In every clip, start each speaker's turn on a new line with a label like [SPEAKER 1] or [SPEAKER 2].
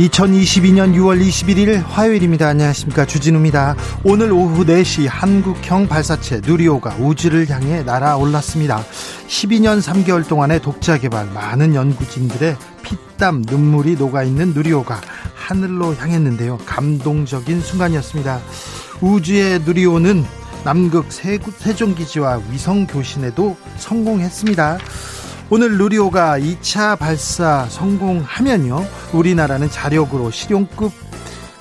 [SPEAKER 1] 2022년 6월 21일 화요일입니다. 안녕하십니까. 주진우입니다. 오늘 오후 4시 한국형 발사체 누리호가 우주를 향해 날아올랐습니다. 12년 3개월 동안의 독자 개발 많은 연구진들의 피땀 눈물이 녹아있는 누리호가 하늘로 향했는데요. 감동적인 순간이었습니다. 우주의 누리호는 남극 세종기지와 위성 교신에도 성공했습니다. 오늘 누리호가 2차 발사 성공하면요. 우리나라는 자력으로 실용급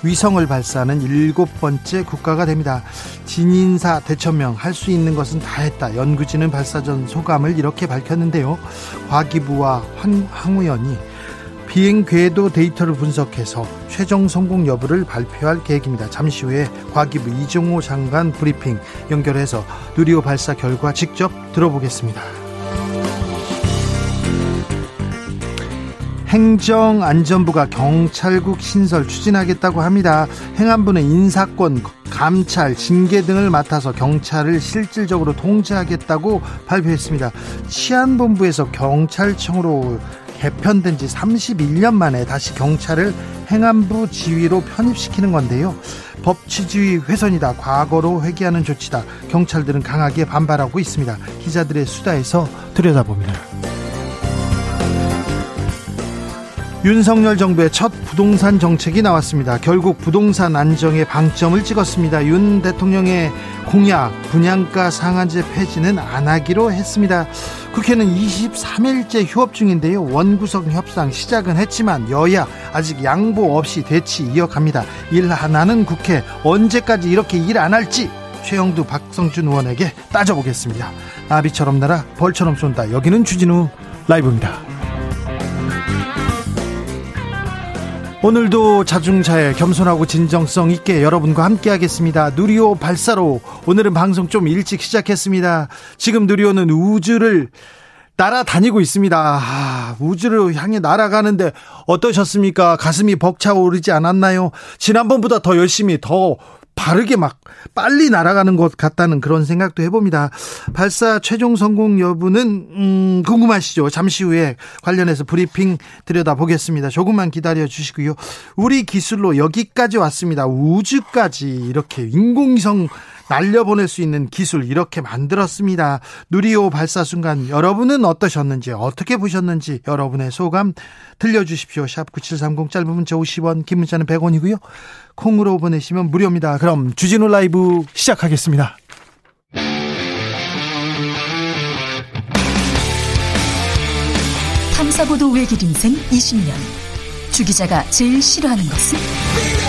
[SPEAKER 1] 위성을 발사하는 일곱 번째 국가가 됩니다. 진인사 대천명 할 수 있는 것은 다 했다. 연구진은 발사 전 소감을 이렇게 밝혔는데요. 과기부와 황우연이 비행 궤도 데이터를 분석해서 최종 성공 여부를 발표할 계획입니다. 잠시 후에 과기부 이종호 장관 브리핑 연결해서 누리호 발사 결과 직접 들어보겠습니다. 행정안전부가 경찰국 신설 추진하겠다고 합니다. 행안부는 인사권, 감찰, 징계 등을 맡아서 경찰을 실질적으로 통제하겠다고 발표했습니다. 치안본부에서 경찰청으로 개편된 지 31년 만에 다시 경찰을 행안부 지휘로 편입시키는 건데요. 법치주의 훼손이다. 과거로 회귀하는 조치다. 경찰들은 강하게 반발하고 있습니다. 기자들의 수다에서 들여다봅니다. 윤석열 정부의 첫 부동산 정책이 나왔습니다. 결국 부동산 안정에 방점을 찍었습니다. 윤 대통령의 공약 분양가 상한제 폐지는 안 하기로 했습니다. 국회는 23일째 휴업 중인데요. 원구성 협상 시작은 했지만 여야 아직 양보 없이 대치 이어갑니다. 일 하나는 국회 언제까지 이렇게 일 안 할지 최영두 박성준 의원에게 따져보겠습니다. 나비처럼 날아 벌처럼 쏜다. 여기는 주진우 라이브입니다. 오늘도 자중차에 겸손하고 진정성 있게 여러분과 함께 하겠습니다. 누리호 발사로 오늘은 방송 좀 일찍 시작했습니다. 지금 누리호는 우주를 날아다니고 있습니다. 아, 우주를 향해 날아가는데 어떠셨습니까? 가슴이 벅차오르지 않았나요? 지난번보다 더 열심히 더 바르게 막 빨리 날아가는 것 같다는 그런 생각도 해봅니다. 발사 최종 성공 여부는 음, 궁금하시죠? 잠시 후에 관련해서 브리핑 들여다보겠습니다. 조금만 기다려 주시고요. 우리 기술로 여기까지 왔습니다. 우주까지 이렇게 인공위성 날려보낼 수 있는 기술 이렇게 만들었습니다. 누리호 발사 순간 여러분은 어떠셨는지 어떻게 보셨는지 여러분의 소감 들려주십시오. 샵 9730 짧은 문자 50원 긴 문자는 100원이고요. 콩으로 보내시면 무료입니다. 그럼 주진우 라이브 시작하겠습니다.
[SPEAKER 2] 탐사보도 외길 인생 20년 주 기자가 제일 싫어하는 것은?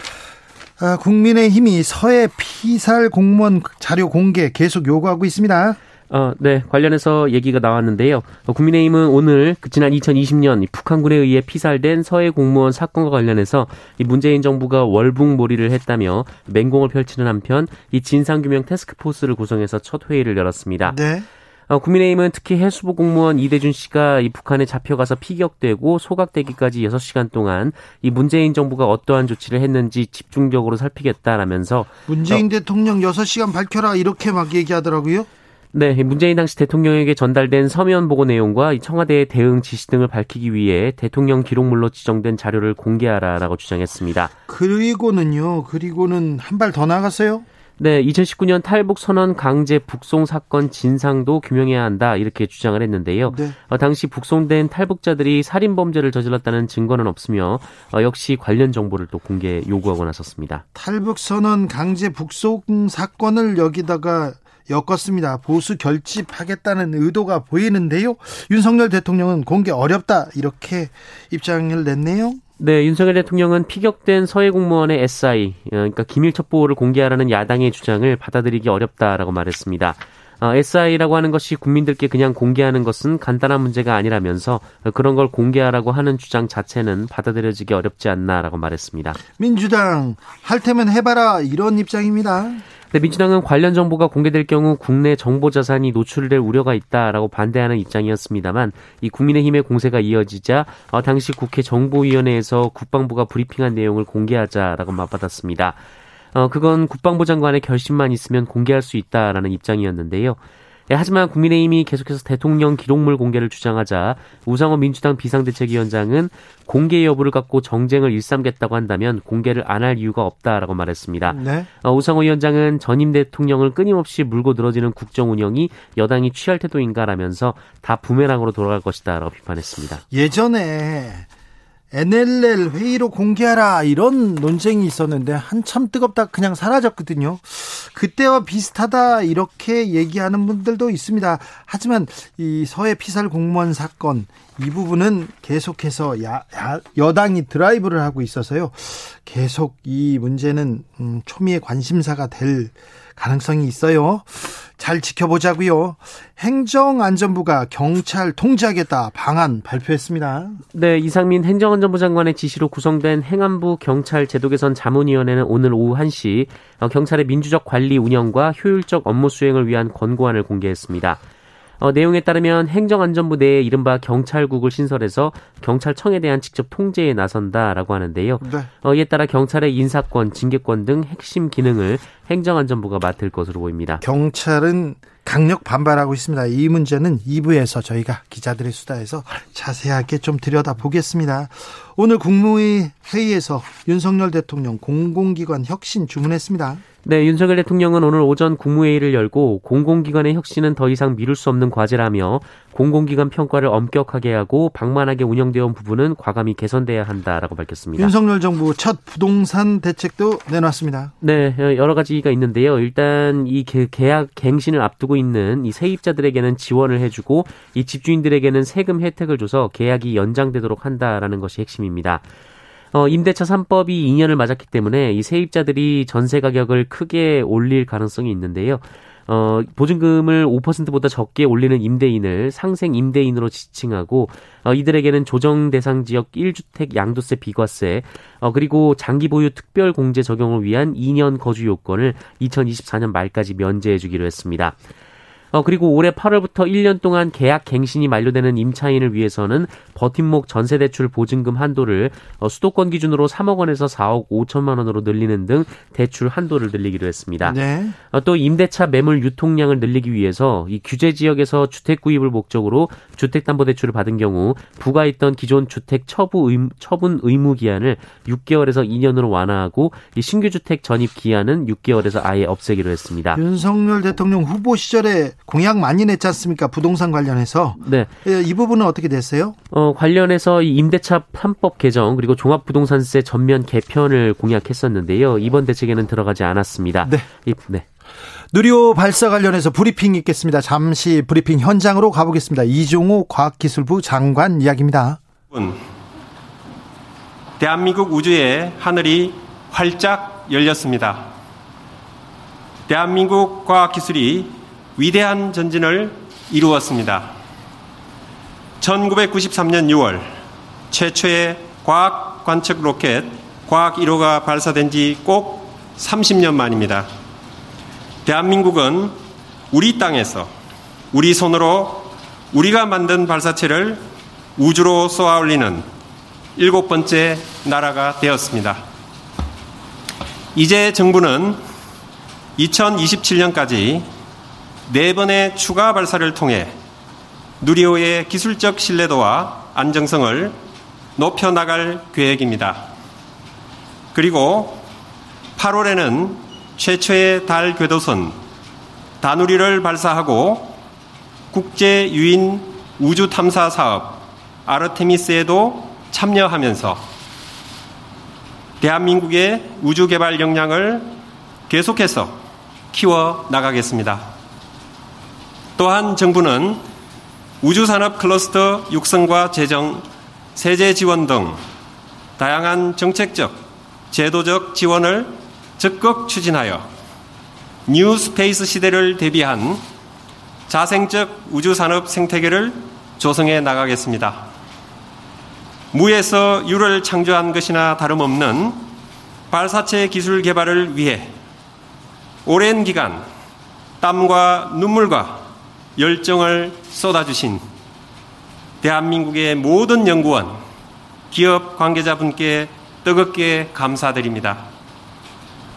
[SPEAKER 1] 아, 국민의힘이 서해 피살 공무원 자료 공개 계속 요구하고 있습니다.
[SPEAKER 3] 어, 네, 관련해서 얘기가 나왔는데요. 어, 국민의힘은 오늘 그 지난 2020년 북한군에 의해 피살된 서해 공무원 사건과 관련해서 이 문재인 정부가 월북몰이를 했다며 맹공을 펼치는 한편 이 진상규명 테스크포스를 구성해서 첫 회의를 열었습니다.
[SPEAKER 1] 네.
[SPEAKER 3] 어, 국민의힘은 특히 해수부 공무원 이대준 씨가 이 북한에 잡혀가서 피격되고 소각되기까지 6시간 동안 이 문재인 정부가 어떠한 조치를 했는지 집중적으로 살피겠다라면서
[SPEAKER 1] 문재인 어, 대통령 6시간 밝혀라 이렇게 막 얘기하더라고요.
[SPEAKER 3] 네, 문재인 당시 대통령에게 전달된 서면 보고 내용과 청와대의 대응 지시 등을 밝히기 위해 대통령 기록물로 지정된 자료를 공개하라라고 주장했습니다.
[SPEAKER 1] 그리고는요, 그리고는 한 발 더 나갔어요?
[SPEAKER 3] 네, 2019년 탈북 선언 강제 북송 사건 진상도 규명해야 한다 이렇게 주장을 했는데요. 네. 어, 당시 북송된 탈북자들이 살인 범죄를 저질렀다는 증거는 없으며 어, 역시 관련 정보를 또 공개 요구하고 나섰습니다.
[SPEAKER 1] 탈북 선언 강제 북송 사건을 여기다가 엮었습니다. 보수 결집하겠다는 의도가 보이는데요. 윤석열 대통령은 공개 어렵다 이렇게 입장을 냈네요.
[SPEAKER 3] 네, 윤석열 대통령은 피격된 서해 공무원의 SI, 어, 그러니까 기밀 첩보를 공개하라는 야당의 주장을 받아들이기 어렵다라고 말했습니다. 어, SI라고 하는 것이 국민들께 그냥 공개하는 것은 간단한 문제가 아니라면서 그런 걸 공개하라고 하는 주장 자체는 받아들여지기 어렵지 않나라고 말했습니다.
[SPEAKER 1] 민주당 할 테면 해봐라 이런 입장입니다.
[SPEAKER 3] 네, 민주당은 관련 정보가 공개될 경우 국내 정보 자산이 노출될 우려가 있다라고 반대하는 입장이었습니다만 이 국민의힘의 공세가 이어지자 어, 당시 국회 정보위원회에서 국방부가 브리핑한 내용을 공개하자라고 맞받았습니다. 어, 그건 국방부 장관의 결심만 있으면 공개할 수 있다라는 입장이었는데요. 예, 하지만 국민의힘이 계속해서 대통령 기록물 공개를 주장하자 우상호 민주당 비상대책위원장은 공개 여부를 갖고 정쟁을 일삼겠다고 한다면 공개를 안 할 이유가 없다라고 말했습니다. 네. 어, 우상호 위원장은 전임 대통령을 끊임없이 물고 늘어지는 국정 운영이 여당이 취할 태도인가라면서 다 부메랑으로 돌아갈 것이다라고 비판했습니다.
[SPEAKER 1] 예전에 NLL 회의로 공개하라 이런 논쟁이 있었는데 한참 뜨겁다 그냥 사라졌거든요. 그때와 비슷하다 이렇게 얘기하는 분들도 있습니다. 하지만 이 서해 피살 공무원 사건 이 부분은 계속해서 야, 야, 여당이 드라이브를 하고 있어서요. 계속 이 문제는 음, 초미의 관심사가 될 가능성이 있어요. 잘 지켜보자고요. 행정안전부가 경찰 통제하겠다 방안 발표했습니다.
[SPEAKER 3] 네, 이상민 행정안전부 장관의 지시로 구성된 행안부 경찰 제도 개선 자문위원회는 오늘 오후 1시 어, 경찰의 민주적 관리 운영과 효율적 업무 수행을 위한 권고안을 공개했습니다. 어, 내용에 따르면 행정안전부 내에 이른바 경찰국을 신설해서 경찰청에 대한 직접 통제에 나선다라고 하는데요. 네. 어, 이에 따라 경찰의 인사권, 징계권 등 핵심 기능을 행정안전부가 맡을 것으로 보입니다.
[SPEAKER 1] 경찰은 강력 반발하고 있습니다. 이 문제는 2부에서 저희가 기자들의 수다에서 자세하게 좀 들여다보겠습니다. 오늘 국무회의 회의에서 윤석열 대통령 공공기관 혁신 주문했습니다.
[SPEAKER 3] 네, 윤석열 대통령은 오늘 오전 국무회의를 열고 공공기관의 혁신은 더 이상 미룰 수 없는 과제라며 공공기관 평가를 엄격하게 하고 방만하게 운영되어 온 부분은 과감히 개선돼야 한다라고 밝혔습니다.
[SPEAKER 1] 윤석열 정부 첫 부동산 대책도 내놨습니다.
[SPEAKER 3] 네, 여러 가지가 있는데요. 일단 이 계약 갱신을 앞두고 있는 이 세입자들에게는 지원을 해주고 이 집주인들에게는 세금 혜택을 줘서 계약이 연장되도록 한다라는 것이 핵심입니다. 어, 임대차 3법이 2년을 맞았기 때문에 이 세입자들이 전세 가격을 크게 올릴 가능성이 있는데요. 어, 보증금을 5%보다 적게 올리는 임대인을 상생 임대인으로 지칭하고 어, 이들에게는 조정 대상 지역 1주택 양도세 비과세 어, 그리고 장기 보유 특별 공제 적용을 위한 2년 거주 요건을 2024년 말까지 면제해 주기로 했습니다. 어, 그리고 올해 8월부터 1년 동안 계약 갱신이 만료되는 임차인을 위해서는 버팀목 전세대출 보증금 한도를 어, 수도권 기준으로 3억 원에서 4억 5천만 원으로 늘리는 등 대출 한도를 늘리기로 했습니다. 네. 어, 또 임대차 매물 유통량을 늘리기 위해서 이 규제 지역에서 주택 구입을 목적으로 주택담보대출을 받은 경우 부과했던 기존 주택 처부 의, 처분 의무 기한을 6개월에서 2년으로 완화하고 이 신규 주택 전입 기한은 6개월에서 아예 없애기로 했습니다.
[SPEAKER 1] 윤석열 대통령 후보 시절에 공약 많이 냈지 않습니까? 부동산 관련해서. 네. 예, 이 부분은 어떻게 됐어요?
[SPEAKER 3] 어, 관련해서 이 임대차 3법 개정 그리고 종합부동산세 전면 개편을 공약했었는데요. 이번 대책에는 들어가지 않았습니다. 네. 이, 네.
[SPEAKER 1] 누리호 발사 관련해서 브리핑 있겠습니다. 잠시 브리핑 현장으로 가보겠습니다. 이종호 과학기술부 장관 이야기입니다.
[SPEAKER 4] 대한민국 우주의 하늘이 활짝 열렸습니다. 대한민국 과학기술이 위대한 전진을 이루었습니다. 1993년 6월 최초의 과학 관측 로켓 과학 1호가 발사된 지 꼭 30년 만입니다. 대한민국은 우리 땅에서 우리 손으로 우리가 만든 발사체를 우주로 쏘아 올리는 일곱 번째 나라가 되었습니다. 이제 정부는 2027년까지 네 번의 추가 발사를 통해 누리호의 기술적 신뢰도와 안정성을 높여 나갈 계획입니다. 그리고 8월에는 최초의 달 궤도선 다누리를 발사하고 국제 유인 우주 탐사 사업 아르테미스에도 참여하면서 대한민국의 우주 개발 역량을 계속해서 키워 나가겠습니다. 또한 정부는 우주산업 클러스터 육성과 재정, 세제 지원 등 다양한 정책적, 제도적 지원을 적극 추진하여 new space 시대를 대비한 자생적 우주산업 생태계를 조성해 나가겠습니다. 무에서 유를 창조한 것이나 다름없는 발사체 기술 개발을 위해 오랜 기간 땀과 눈물과 열정을 쏟아주신 대한민국의 모든 연구원, 기업 관계자분께 뜨겁게 감사드립니다.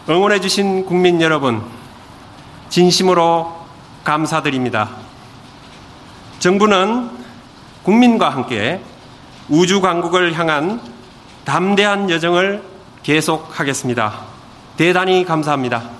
[SPEAKER 4] 응원해주신 국민 여러분, 진심으로 감사드립니다. 정부는 국민과 함께 우주 강국을 향한 담대한 여정을 계속하겠습니다. 대단히 감사합니다.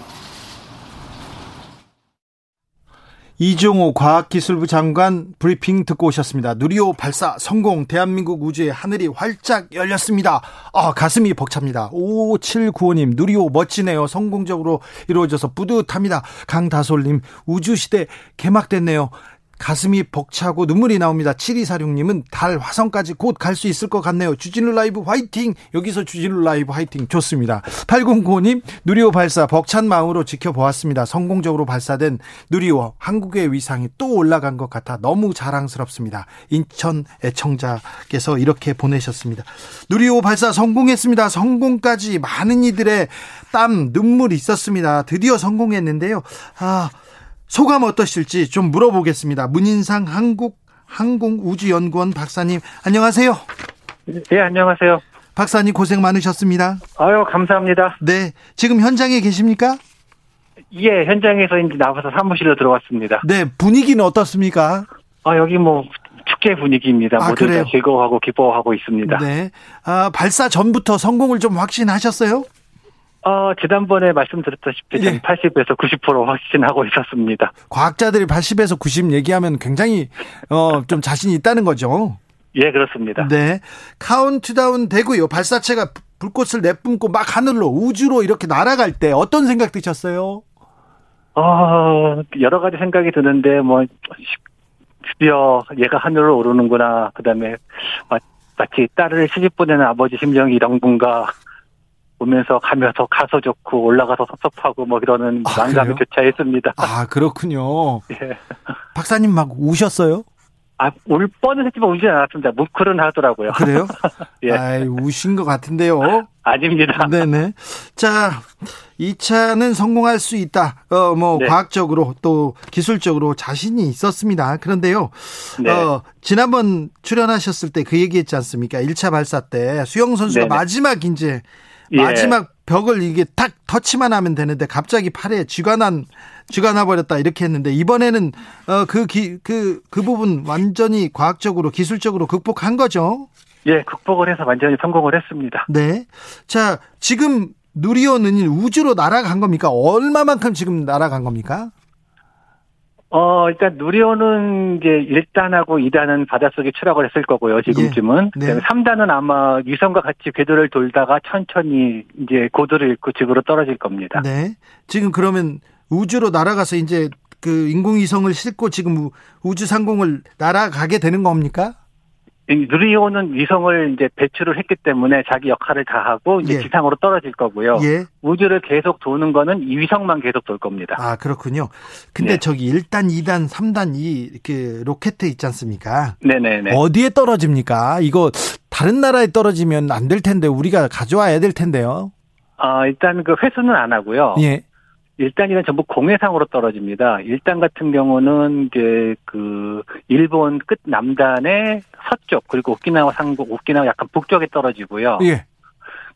[SPEAKER 1] 이종호 과학기술부 장관 브리핑 듣고 오셨습니다. 누리호 발사 성공, 대한민국 우주의 하늘이 활짝 열렸습니다. 아, 가슴이 벅찹니다. 5795님, 누리호 멋지네요. 성공적으로 이루어져서 뿌듯합니다. 강다솔님, 우주시대 개막됐네요. 가슴이 벅차고 눈물이 나옵니다. 7246님은 달 화성까지 곧 갈 수 있을 것 같네요. 주진우 라이브 화이팅! 여기서 주진우 라이브 화이팅 좋습니다. 8095님, 누리호 발사 벅찬 마음으로 지켜보았습니다. 성공적으로 발사된 누리호 한국의 위상이 또 올라간 것 같아 너무 자랑스럽습니다. 인천 애청자께서 이렇게 보내셨습니다. 누리호 발사 성공했습니다. 성공까지 많은 이들의 땀, 눈물이 있었습니다. 드디어 성공했는데요. 아, 소감 어떠실지 좀 물어보겠습니다. 문인상 한국 항공우주연구원 박사님, 안녕하세요.
[SPEAKER 5] 네, 안녕하세요.
[SPEAKER 1] 박사님 고생 많으셨습니다.
[SPEAKER 5] 아유, 감사합니다.
[SPEAKER 1] 네, 지금 현장에 계십니까?
[SPEAKER 5] 예, 현장에서 이제 나와서 사무실로 들어왔습니다.
[SPEAKER 1] 네, 분위기는 어떻습니까?
[SPEAKER 5] 아, 여기 뭐 축제 분위기입니다.
[SPEAKER 1] 아,
[SPEAKER 5] 모두
[SPEAKER 1] 그래요?
[SPEAKER 5] 다 즐거워하고 기뻐하고 있습니다.
[SPEAKER 1] 네, 아, 발사 전부터 성공을 좀 확신하셨어요?
[SPEAKER 5] 어, 지난번에 말씀드렸다시피
[SPEAKER 1] 예.
[SPEAKER 5] 저는 80에서 90% 확신하고 있었습니다.
[SPEAKER 1] 과학자들이 80에서 90 얘기하면 굉장히 어, 좀 자신이 있다는 거죠.
[SPEAKER 5] 예, 그렇습니다.
[SPEAKER 1] 네, 카운트다운 되고요. 발사체가 불꽃을 내뿜고 막 하늘로 우주로 이렇게 날아갈 때 어떤 생각 드셨어요?
[SPEAKER 5] 어, 여러 가지 생각이 드는데 뭐 드디어 얘가 하늘로 오르는구나. 그다음에 마- 마치 딸을 시집 보내는 아버지 심정이 이런 건가 보면서 가면서 가서 좋고 올라가서 섭섭하고 뭐 이러는
[SPEAKER 1] 아, 그래요?
[SPEAKER 5] 교차했습니다.
[SPEAKER 1] 아, 그렇군요.
[SPEAKER 5] 예.
[SPEAKER 1] 박사님 막 우셨어요?
[SPEAKER 5] 아, 울 뻔은 했지만 울지 않았습니다. 뭉클은 하더라고요.
[SPEAKER 1] 그래요?
[SPEAKER 5] 예.
[SPEAKER 1] 아이, 우신 것 같은데요.
[SPEAKER 5] 아닙니다.
[SPEAKER 1] 네네. 자, 이 차는 성공할 수 있다. 어, 뭐,
[SPEAKER 5] 네.
[SPEAKER 1] 과학적으로 또 기술적으로 자신이 있었습니다. 그런데요.
[SPEAKER 5] 네.
[SPEAKER 1] 어, 지난번 출연하셨을 때 그 얘기 했지 않습니까? 1차 발사 때 수영 선수가
[SPEAKER 5] 네네.
[SPEAKER 1] 마지막 이제
[SPEAKER 5] 예.
[SPEAKER 1] 마지막 벽을 이게 탁 터치만 하면 되는데 갑자기 팔에 쥐가 난 쥐가 나버렸다 이렇게 했는데 이번에는 어그그 그 그 부분 완전히 과학적으로 기술적으로 극복한 거죠.
[SPEAKER 5] 예, 극복을 해서 완전히 성공을 했습니다.
[SPEAKER 1] 네. 자, 지금 누리호는 우주로 날아간 겁니까? 얼마만큼 지금 날아간 겁니까?
[SPEAKER 5] 어, 일단 누리호는 이제 1단하고 2단은 바닷속에 추락을 했을 거고요, 지금쯤은.
[SPEAKER 1] 네.
[SPEAKER 5] 그다음에 3단은 아마 위성과 같이 궤도를 돌다가 천천히 이제 고도를 잃고 지구로 떨어질 겁니다.
[SPEAKER 1] 네. 지금 그러면 우주로 날아가서 이제 그 인공위성을 싣고 지금 우- 우주 상공을 날아가게 되는 겁니까?
[SPEAKER 5] 이 누리호는 위성을 이제 배출을 했기 때문에 자기 역할을 다 하고 이제
[SPEAKER 1] 예.
[SPEAKER 5] 지상으로 떨어질 거고요.
[SPEAKER 1] 예.
[SPEAKER 5] 우주를 계속 도는 거는 이 위성만 계속 돌 겁니다.
[SPEAKER 1] 아, 그렇군요. 근데
[SPEAKER 5] 네.
[SPEAKER 1] 저기 1단, 2단, 3단 이 이렇게 로켓 있지 않습니까?
[SPEAKER 5] 네네네.
[SPEAKER 1] 어디에 떨어집니까? 이거 다른 나라에 떨어지면 안 될 텐데 우리가 가져와야 될 텐데요.
[SPEAKER 5] 아, 일단 그 회수는 안 하고요.
[SPEAKER 1] 예.
[SPEAKER 5] 일단은 전부 공해상으로 떨어집니다. 일단 같은 경우는 이제 그 일본 끝 남단의 서쪽 그리고 오키나와 상부 오키나와 약간 북쪽에 떨어지고요.
[SPEAKER 1] 예.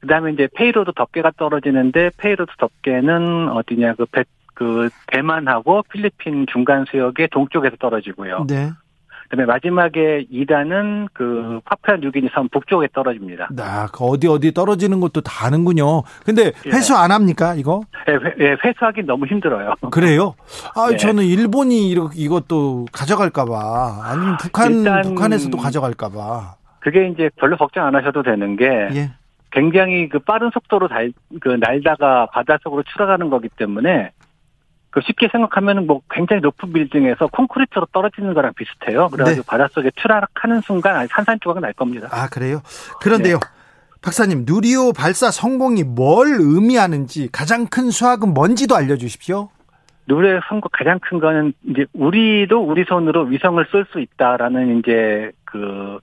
[SPEAKER 5] 그다음에 이제 payload 덮개가 떨어지는데 payload 덮개는 어디냐 그 배, 그 대만하고 필리핀 중간 수역의 동쪽에서 떨어지고요.
[SPEAKER 1] 네.
[SPEAKER 5] 그다음에 마지막에 2단은 그 뉴기니 섬 북쪽에 떨어집니다.
[SPEAKER 1] 나, 그 어디 어디 떨어지는 것도 다 아는군요. 근데
[SPEAKER 5] 예.
[SPEAKER 1] 회수 안 합니까, 이거?
[SPEAKER 5] 예, 회, 예, 회수하기 너무 힘들어요.
[SPEAKER 1] 그래요? 아,
[SPEAKER 5] 네.
[SPEAKER 1] 저는 일본이 이렇게 이것도 가져갈까봐. 아니면 북한,
[SPEAKER 5] 일단-
[SPEAKER 1] 북한에서도 가져갈까봐.
[SPEAKER 5] 그게 이제 별로 걱정 안 하셔도 되는 게
[SPEAKER 1] 예.
[SPEAKER 5] 굉장히 그 빠른 속도로 달, 그 날다가 바닷속으로 추락하는 거기 때문에 그 쉽게 생각하면은 뭐 굉장히 높은 빌딩에서 콘크리트로 떨어지는 거랑 비슷해요. 그래가지고
[SPEAKER 1] 네. 바닷속에
[SPEAKER 5] 추락하는 순간 산산 조각 날 겁니다.
[SPEAKER 1] 아, 그래요? 그런데요. 박사님, 누리호 발사 성공이 뭘 의미하는지 가장 큰 수학은 뭔지도 알려주십시오.
[SPEAKER 5] 노래 선거 가장 큰 거는 이제 우리도 우리 손으로 위성을 쏠 수 있다라는 이제 그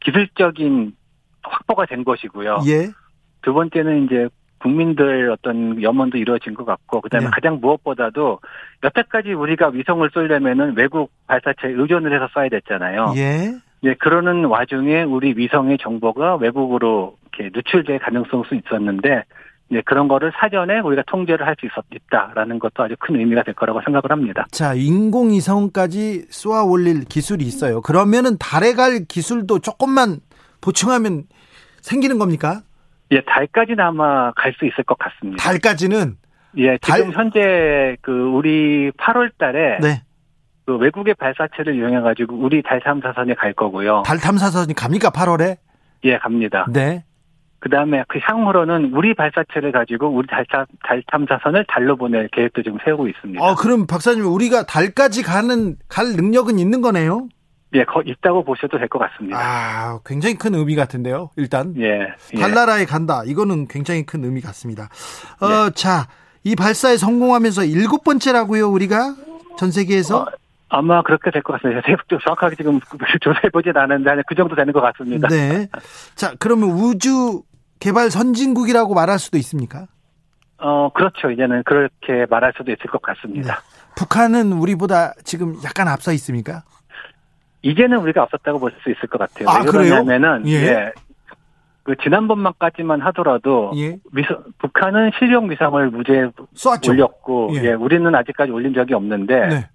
[SPEAKER 5] 기술적인 확보가 된 것이고요.
[SPEAKER 1] 예.
[SPEAKER 5] 두 번째는 이제 국민들 어떤 염원도 이루어진 것 같고 그다음에
[SPEAKER 1] 네.
[SPEAKER 5] 가장 무엇보다도 여태까지 우리가 위성을 쏠려면은 외국 발사체에 의존을 해서 쏴야 됐잖아요.
[SPEAKER 1] 예.
[SPEAKER 5] 예, 그러는 와중에 우리 위성의 정보가 외국으로 이렇게 누출될 가능성이 있었는데 예, 그런 거를 사전에 우리가 통제를 할 수 있었다라는 것도 아주 큰 의미가 될 거라고 생각을 합니다.
[SPEAKER 1] 자, 인공위성까지 쏘아 올릴 기술이 있어요. 그러면은 달에 갈 기술도 조금만 보충하면 생기는 겁니까?
[SPEAKER 5] 예, 달까지는 아마 갈 수 있을 것 같습니다.
[SPEAKER 1] 달까지는
[SPEAKER 5] 예,
[SPEAKER 1] 달-
[SPEAKER 5] 지금 현재 그 우리 8월 달에
[SPEAKER 1] 네.
[SPEAKER 5] 그 외국의 발사체를 이용해 가지고 우리 달 탐사선에 갈 거고요.
[SPEAKER 1] 달 탐사선이 갑니까? 8월에?
[SPEAKER 5] 예, 갑니다.
[SPEAKER 1] 네.
[SPEAKER 5] 그다음에 그 향후로는 우리 발사체를 가지고 우리 달, 탐- 달 탐사선을 달로 보낼 계획도 지금 세우고 있습니다.
[SPEAKER 1] 어, 그럼 박사님 우리가 달까지 가는 갈 능력은 있는 거네요?
[SPEAKER 5] 예, 거, 있다고 보셔도 될 것 같습니다.
[SPEAKER 1] 아, 굉장히 큰 의미 같은데요. 일단
[SPEAKER 5] 예. 예.
[SPEAKER 1] 달나라에 간다. 이거는 굉장히 큰 의미 같습니다.
[SPEAKER 5] 네.
[SPEAKER 1] 어, 자, 이 발사에 성공하면서 일곱 번째라고요, 우리가 전 세계에서.
[SPEAKER 5] 어, 아마 그렇게 될 것 같습니다. 정확하게 지금 조사해 보진 한그 정도 되는 것 같습니다.
[SPEAKER 1] 네. 자, 그러면 우주 개발 선진국이라고 말할 수도 있습니까?
[SPEAKER 5] 어, 그렇죠. 이제는 그렇게 말할 수도 있을 것 같습니다.
[SPEAKER 1] 북한은 우리보다 지금 약간 앞서 있습니까?
[SPEAKER 5] 이제는 우리가 없었다고 볼 수 있을 것 같아요.
[SPEAKER 1] 아?
[SPEAKER 5] 그러냐면은
[SPEAKER 1] 예.
[SPEAKER 5] 예. 그 지난번만까지만 하더라도
[SPEAKER 1] 예.
[SPEAKER 5] 위성, 북한은 실용 위성을 무죄
[SPEAKER 1] 쏘았죠.
[SPEAKER 5] 올렸고
[SPEAKER 1] 예.
[SPEAKER 5] 예. 우리는 아직까지 올린 적이 없는데
[SPEAKER 1] 네.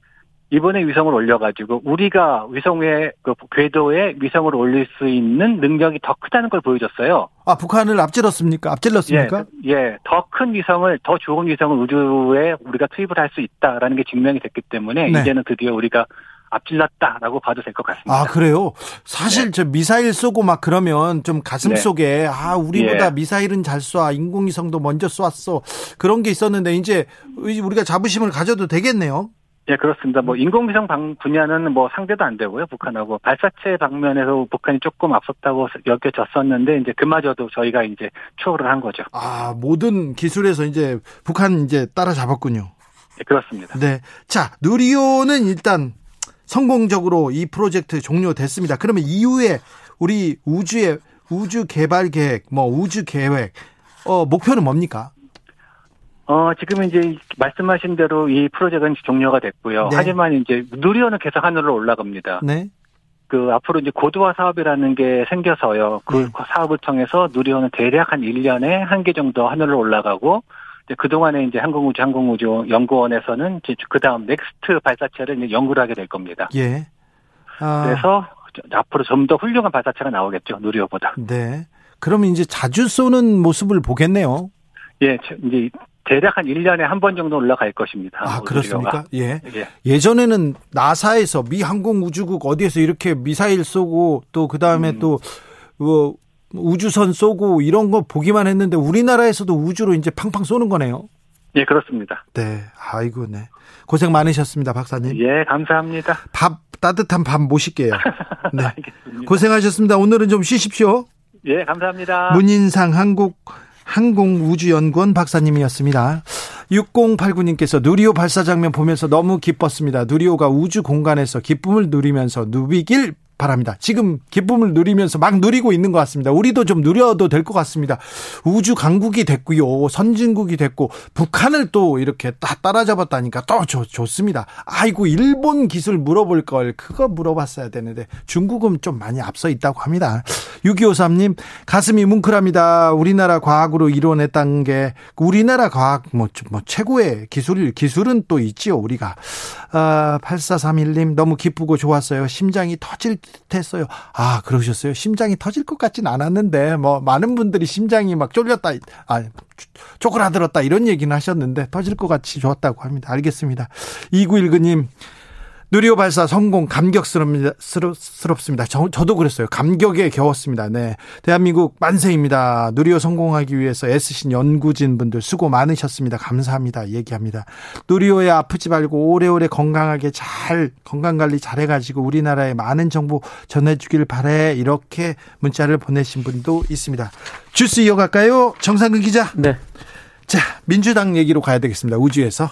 [SPEAKER 5] 이번에 위성을 올려가지고 우리가 위성의 그 궤도에 위성을 올릴 수 있는 능력이 더 크다는 걸 보여줬어요.
[SPEAKER 1] 아, 북한을 앞질렀습니까? 앞질렀습니까?
[SPEAKER 5] 예, 예, 더 큰 위성을 더 좋은 위성을 우주에 우리가 투입을 할 수 있다라는 게 증명이 됐기 때문에
[SPEAKER 1] 네.
[SPEAKER 5] 이제는 드디어 우리가 앞질렀다라고 봐도 될 것 같습니다.
[SPEAKER 1] 아, 그래요? 사실 저 미사일 쏘고 막 그러면 좀 가슴
[SPEAKER 5] 네.
[SPEAKER 1] 속에, 아, 우리보다
[SPEAKER 5] 예.
[SPEAKER 1] 미사일은 잘 쏴. 인공위성도 먼저 쏘았어. 그런 게 있었는데, 이제 우리가 자부심을 가져도 되겠네요.
[SPEAKER 5] 예, 그렇습니다. 뭐 인공위성 방 분야는 뭐 상대도 안 되고요, 북한하고 발사체 방면에서 북한이 조금 앞섰다고 여겨졌었는데 이제 그마저도 저희가 이제 추월을 한 거죠.
[SPEAKER 1] 아, 모든 기술에서 이제 북한 이제 따라잡았군요.
[SPEAKER 5] 예, 그렇습니다.
[SPEAKER 1] 네. 자, 누리호는 일단 성공적으로 이 프로젝트 종료됐습니다. 그러면 이후에 우리 우주의 우주 개발 계획, 뭐 우주 계획, 어, 목표는 뭡니까?
[SPEAKER 5] 어, 지금 이제 말씀하신 대로 이 프로젝트는 종료가 됐고요.
[SPEAKER 1] 네.
[SPEAKER 5] 하지만 이제 누리호는 계속 하늘로 올라갑니다.
[SPEAKER 1] 네.
[SPEAKER 5] 그 앞으로 이제 고도화 사업이라는 게 생겨서요. 그
[SPEAKER 1] 네.
[SPEAKER 5] 사업을 통해서 누리호는 대략 한 1년에 한 개 정도 하늘로 올라가고 그동안에 이제 항공우주 항공우주 연구원에서는 이제 그다음 next 발사체를 이제 연구를 하게 될 겁니다.
[SPEAKER 1] 예. 아,
[SPEAKER 5] 그래서 앞으로 좀 더 훌륭한 발사체가 나오겠죠. 누리호보다.
[SPEAKER 1] 네. 그러면 이제 자주 쏘는 모습을 보겠네요.
[SPEAKER 5] 예, 저- 이제 대략 한 1년에 한 번 정도 올라갈 것입니다.
[SPEAKER 1] 아. 그렇습니까? 예.
[SPEAKER 5] 예.
[SPEAKER 1] 예 전에는 나사에서 미 항공우주국 어디에서 이렇게 미사일 쏘고 또 그다음에
[SPEAKER 5] 음.
[SPEAKER 1] 또 뭐, 우주선 쏘고 이런 거 보기만 했는데 우리나라에서도 우주로 이제 팡팡 쏘는 거네요.
[SPEAKER 5] 예, 그렇습니다.
[SPEAKER 1] 네. 아이고, 네. 고생 많으셨습니다, 박사님.
[SPEAKER 5] 예, 감사합니다.
[SPEAKER 1] 밥, 따뜻한 밥 모실게요. 네.
[SPEAKER 5] 알겠습니다.
[SPEAKER 1] 고생하셨습니다. 오늘은 좀 쉬십시오.
[SPEAKER 5] 예, 감사합니다.
[SPEAKER 1] 문인상 한국 항공우주연구원 박사님이었습니다. 6089님께서 누리호 발사 장면 보면서 너무 기뻤습니다. 누리호가 우주 공간에서 기쁨을 누리면서 누비길 바랍니다. 지금 기쁨을 누리면서 막 누리고 있는 것 같습니다. 우리도 좀 누려도 될 것 같습니다. 우주 강국이 됐고요. 선진국이 됐고 북한을 또 이렇게 딱 따라잡았다니까 또 좋, 좋습니다. 아이고 일본 기술 물어볼 걸 그거 물어봤어야 되는데 중국은 좀 많이 앞서 있다고 합니다. 6253님 가슴이 뭉클합니다. 우리나라 과학으로 이뤄냈다는 게 우리나라 과학 뭐, 뭐 최고의 기술 기술은 또 있지요 우리가 아, 8431님 너무 기쁘고 좋았어요. 심장이 터질 듯 했어요. 아 그러셨어요. 심장이 터질 것 같진 않았는데 뭐 많은 분들이 심장이 막 쫄렸다 아 쪼그라들었다 이런 얘기는 하셨는데 터질 것 같이 좋았다고 합니다. 알겠습니다. 2919님 누리호 발사 성공 감격스럽습니다. 저, 저도 그랬어요. 감격에 겨웠습니다. 네. 대한민국 만세입니다. 누리호 성공하기 위해서 애쓰신 연구진 분들 수고 많으셨습니다. 감사합니다. 얘기합니다. 누리호에 아프지 말고 오래오래 건강하게 잘 건강 관리 잘 해 가지고 우리나라에 많은 정보 전해 주길 바래 이렇게 문자를 보내신 분도 있습니다. 주스 이어갈까요? 정상근 기자.
[SPEAKER 3] 네.
[SPEAKER 1] 자 민주당 얘기로 가야 되겠습니다. 우주에서.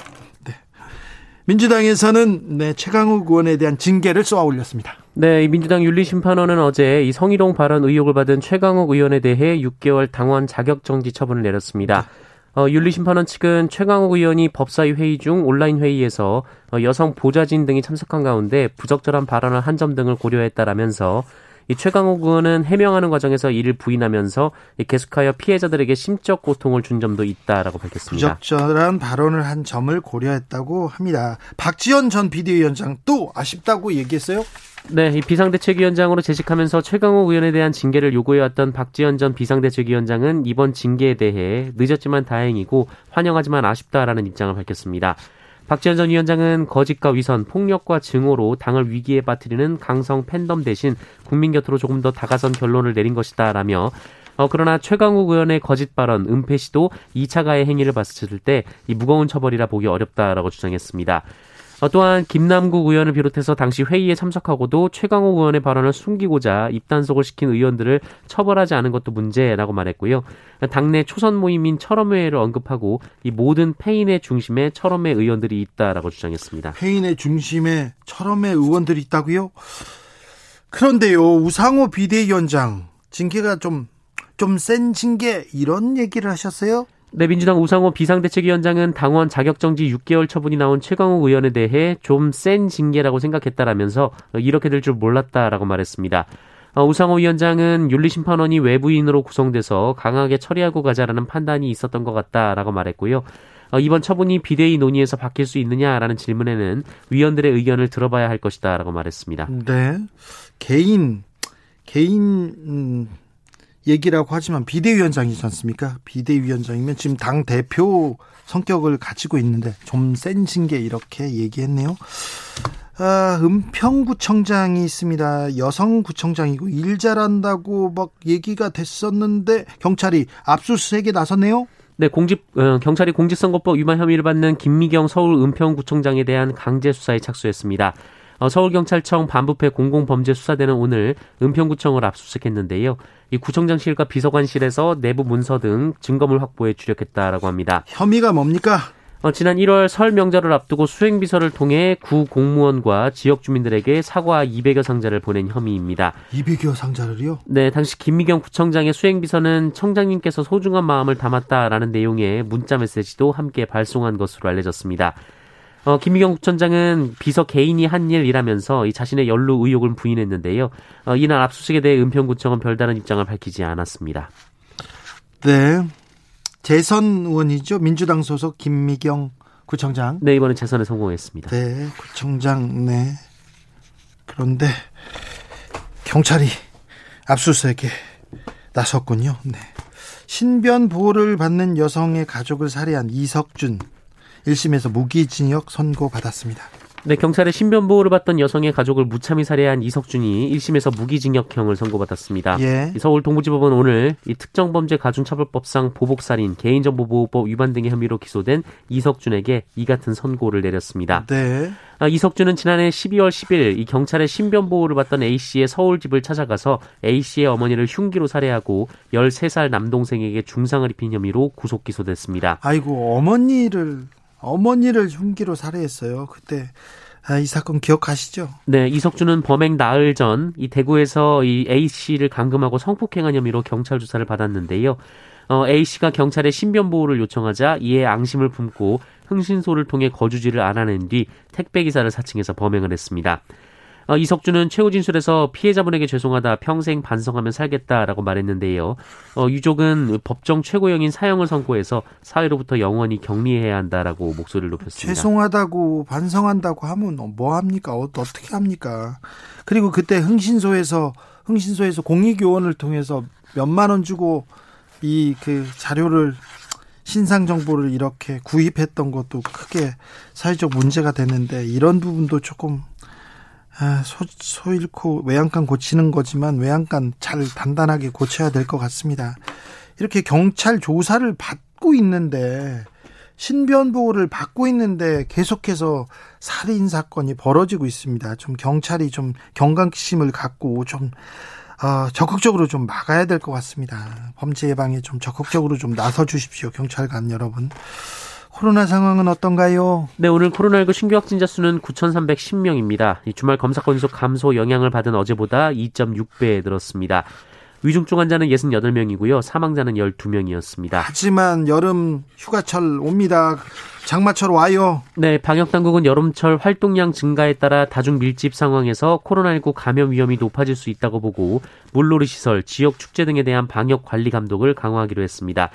[SPEAKER 1] 민주당에서는 네, 최강욱 의원에 대한 징계를 쏘아 올렸습니다.
[SPEAKER 3] 네, 민주당 윤리심판원은 어제 이 성희롱 발언 의혹을 받은 최강욱 의원에 대해 6개월 당원 자격 정지 처분을 내렸습니다. 어, 윤리심판원 측은 최강욱 의원이 법사위 회의 중 온라인 회의에서 어, 여성 보좌진 등이 참석한 가운데 부적절한 발언을 한 점 등을 고려했다라면서 이 최강욱 의원은 해명하는 과정에서 이를 부인하면서 계속하여 피해자들에게 심적 고통을 준 점도 있다라고 밝혔습니다.
[SPEAKER 1] 부적절한 발언을 한 점을 고려했다고 합니다. 박지원 전 비대위원장 또 아쉽다고 얘기했어요?
[SPEAKER 3] 네, 이 비상대책위원장으로 재직하면서 최강욱 의원에 대한 징계를 요구해왔던 박지원 전 비상대책위원장은 이번 징계에 대해 늦었지만 다행이고 환영하지만 아쉽다라는 입장을 밝혔습니다. 박지원 전 위원장은 거짓과 위선, 폭력과 증오로 당을 위기에 빠뜨리는 강성 팬덤 대신 국민 곁으로 조금 더 다가선 결론을 내린 것이다라며 어, 그러나 최강욱 의원의 거짓 발언, 은폐 시도 2차 가해 행위를 봤을 때 이 무거운 처벌이라 보기 어렵다라고 주장했습니다. 어, 또한 김남국 의원을 비롯해서 당시 회의에 참석하고도 최강욱 의원의 발언을 숨기고자 입단속을 시킨 의원들을 처벌하지 않은 것도 문제라고 말했고요. 당내 초선 모임인 철험회를 언급하고 이 모든 패인의 중심에 철험회 의원들이 있다라고 주장했습니다.
[SPEAKER 1] 패인의 중심에 철험회 의원들이 있다고요? 그런데요, 우상호 비대위원장 징계가 좀 좀 센 징계 이런 얘기를 하셨어요?
[SPEAKER 3] 네, 민주당 우상호 비상대책위원장은 당원 자격정지 6개월 처분이 나온 최강욱 의원에 대해 좀 센 징계라고 생각했다라면서 이렇게 될 줄 몰랐다라고 말했습니다. 어, 우상호 위원장은 윤리심판원이 외부인으로 구성돼서 강하게 처리하고 가자라는 판단이 있었던 것 같다라고 말했고요. 어, 이번 처분이 비대위 논의에서 바뀔 수 있느냐라는 질문에는 위원들의 의견을 들어봐야 할 것이다라고 말했습니다.
[SPEAKER 1] 네, 개인 개인 음, 얘기라고 하지만 비대위원장이지 않습니까? 비대위원장이면 지금 당 대표 성격을 가지고 있는데 좀 센 징계 이렇게 얘기했네요. 아, 은평구청장이 있습니다. 여성구청장이고 일 잘한다고 막 얘기가 됐었는데 경찰이 압수수색에 나섰네요.
[SPEAKER 3] 네, 공직 어, 경찰이 공직선거법 위반 혐의를 받는 김미경 서울 은평구청장에 대한 강제 수사에 착수했습니다. 어, 서울경찰청 반부패 공공범죄수사대는 오늘 은평구청을 압수수색했는데요. 이 구청장실과 비서관실에서 내부 문서 등 증거물 확보에 주력했다라고 합니다.
[SPEAKER 1] 혐의가 뭡니까?
[SPEAKER 3] 어, 지난 1월 설 명절을 앞두고 수행비서를 통해 구 공무원과 지역 주민들에게 사과 200여 상자를 보낸 혐의입니다.
[SPEAKER 1] 200여 상자를요?
[SPEAKER 3] 네, 당시 김미경 구청장의 수행비서는 청장님께서 소중한 마음을 담았다라는 내용의 문자 메시지도 함께 발송한 것으로 알려졌습니다. 어, 김미경 국천장은 비서 개인이 한 일이라면서 이 자신의 연루 의혹을 부인했는데요. 어, 이날 압수수색에 대해 은평구청은 별다른 입장을 밝히지 않았습니다.
[SPEAKER 1] 네. 재선 의원이죠. 민주당 소속 김미경 구청장.
[SPEAKER 3] 네, 이번에 재선에 성공했습니다.
[SPEAKER 1] 네, 구청장, 네. 그런데 경찰이 압수수색에 나섰군요. 네. 신변 보호를 받는 여성의 가족을 살해한 이석준 1심에서 무기징역 선고 받았습니다.
[SPEAKER 3] 네, 경찰의 신변 보호를 받던 여성의 가족을 무참히 살해한 이석준이 1심에서 무기징역형을 선고받았습니다. 예. 서울 동부지법은 오늘 이 특정범죄 가중처벌법상 보복살인, 개인정보보호법 위반 등의 혐의로 기소된 이석준에게 이 같은 선고를 내렸습니다.
[SPEAKER 1] 네.
[SPEAKER 3] 아, 이석준은 지난해 12월 10일 이 경찰의 신변 보호를 받던 A 씨의 서울 집을 찾아가서 A 씨의 어머니를 흉기로 살해하고 13살 남동생에게 중상을 입힌 혐의로 구속 기소됐습니다.
[SPEAKER 1] 아이고 어머니를 어머니를 흉기로 살해했어요. 그때 아, 이 사건 기억하시죠?
[SPEAKER 3] 네, 이석준은 범행 나흘 전 이 대구에서 이 A 씨를 감금하고 성폭행한 혐의로 경찰 조사를 받았는데요. 어, A 씨가 경찰에 신변 보호를 요청하자 이에 앙심을 품고 흥신소를 통해 거주지를 알아낸 뒤 택배 기사를 사칭해서 범행을 했습니다. 어, 이석준은 최후 진술에서 피해자분에게 죄송하다 평생 반성하며 살겠다라고 말했는데요. 어, 유족은 법정 최고형인 사형을 선고해서 사회로부터 영원히 격리해야 한다라고 목소리를 높였습니다.
[SPEAKER 1] 죄송하다고 반성한다고 하면 뭐 합니까? 어, 어떻게 합니까? 그리고 그때 흥신소에서 흥신소에서 공익요원을 통해서 몇만 원 주고 이 그 자료를 신상 정보를 이렇게 구입했던 것도 크게 사회적 문제가 됐는데 이런 부분도 조금 아, 소, 소 잃고 외양간 고치는 거지만 외양간 잘 단단하게 고쳐야 될 것 같습니다. 이렇게 경찰 조사를 받고 있는데 신변 보호를 받고 있는데 계속해서 살인 사건이 벌어지고 있습니다. 좀 경찰이 좀 경각심을 갖고 좀 어, 적극적으로 좀 막아야 될 것 같습니다. 범죄 예방에 좀 적극적으로 좀 나서 주십시오. 경찰관 여러분. 코로나 상황은 어떤가요?
[SPEAKER 3] 네, 오늘 코로나19 신규 확진자 수는 9,310명입니다. 주말 검사 건수 감소 영향을 받은 어제보다 2.6배 늘었습니다. 위중증 환자는 68명이고요. 사망자는 12명이었습니다.
[SPEAKER 1] 하지만 여름 휴가철 옵니다. 장마철 와요.
[SPEAKER 3] 네, 방역 당국은 여름철 활동량 증가에 따라 다중 밀집 상황에서 코로나19 감염 위험이 높아질 수 있다고 보고 물놀이 시설, 지역 축제 등에 대한 방역 관리 감독을 강화하기로 했습니다.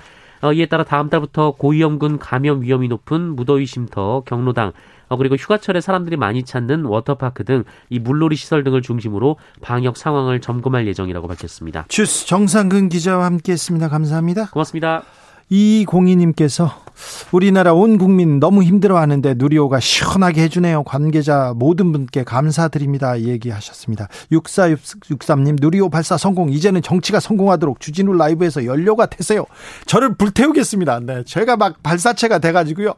[SPEAKER 3] 어, 이에 따라 다음 달부터 고위험군 감염 위험이 높은 무더위 쉼터, 경로당, 어, 그리고 휴가철에 사람들이 많이 찾는 워터파크 등 이 물놀이 시설 등을 중심으로 방역 상황을 점검할 예정이라고 밝혔습니다.
[SPEAKER 1] 주스 정상근 기자와 함께했습니다. 감사합니다.
[SPEAKER 3] 고맙습니다.
[SPEAKER 1] 이공희님께서 우리나라 온 국민 너무 힘들어하는데 누리호가 시원하게 해주네요. 관계자 모든 분께 감사드립니다. 얘기하셨습니다. 6463님 누리호 발사 성공 이제는 정치가 성공하도록 주진우 라이브에서 연료가 되세요. 저를 불태우겠습니다. 네, 제가 막 발사체가 돼가지고요.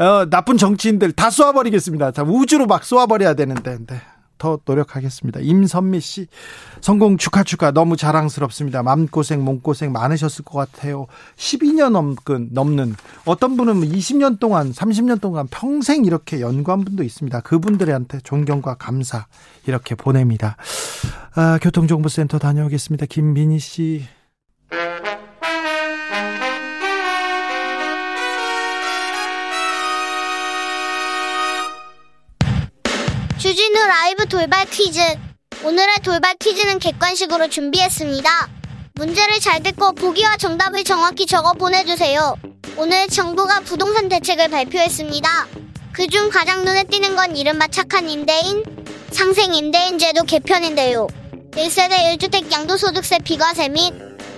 [SPEAKER 1] 어, 나쁜 정치인들 다 쏘아버리겠습니다. 자, 우주로 막 쏘아버려야 되는데. 네. 더 노력하겠습니다. 임선미 씨 성공 축하 축하 너무 자랑스럽습니다. 마음고생 몸고생 많으셨을 것 같아요. 12년 넘근 넘는 어떤 분은 20년 동안 30년 동안 평생 이렇게 연구한 분도 있습니다. 그분들한테 존경과 감사 이렇게 보냅니다. 아, 교통정보센터 다녀오겠습니다. 김민희 씨.
[SPEAKER 6] 주진우 라이브 돌발 퀴즈. 오늘의 돌발 퀴즈는 객관식으로 준비했습니다. 문제를 잘 듣고 보기와 정답을 정확히 적어 보내주세요. 오늘 정부가 부동산 대책을 발표했습니다. 그중 가장 눈에 띄는 건 이른바 착한 임대인, 상생 임대인 제도 개편인데요. 1세대 1주택 양도소득세 비과세 및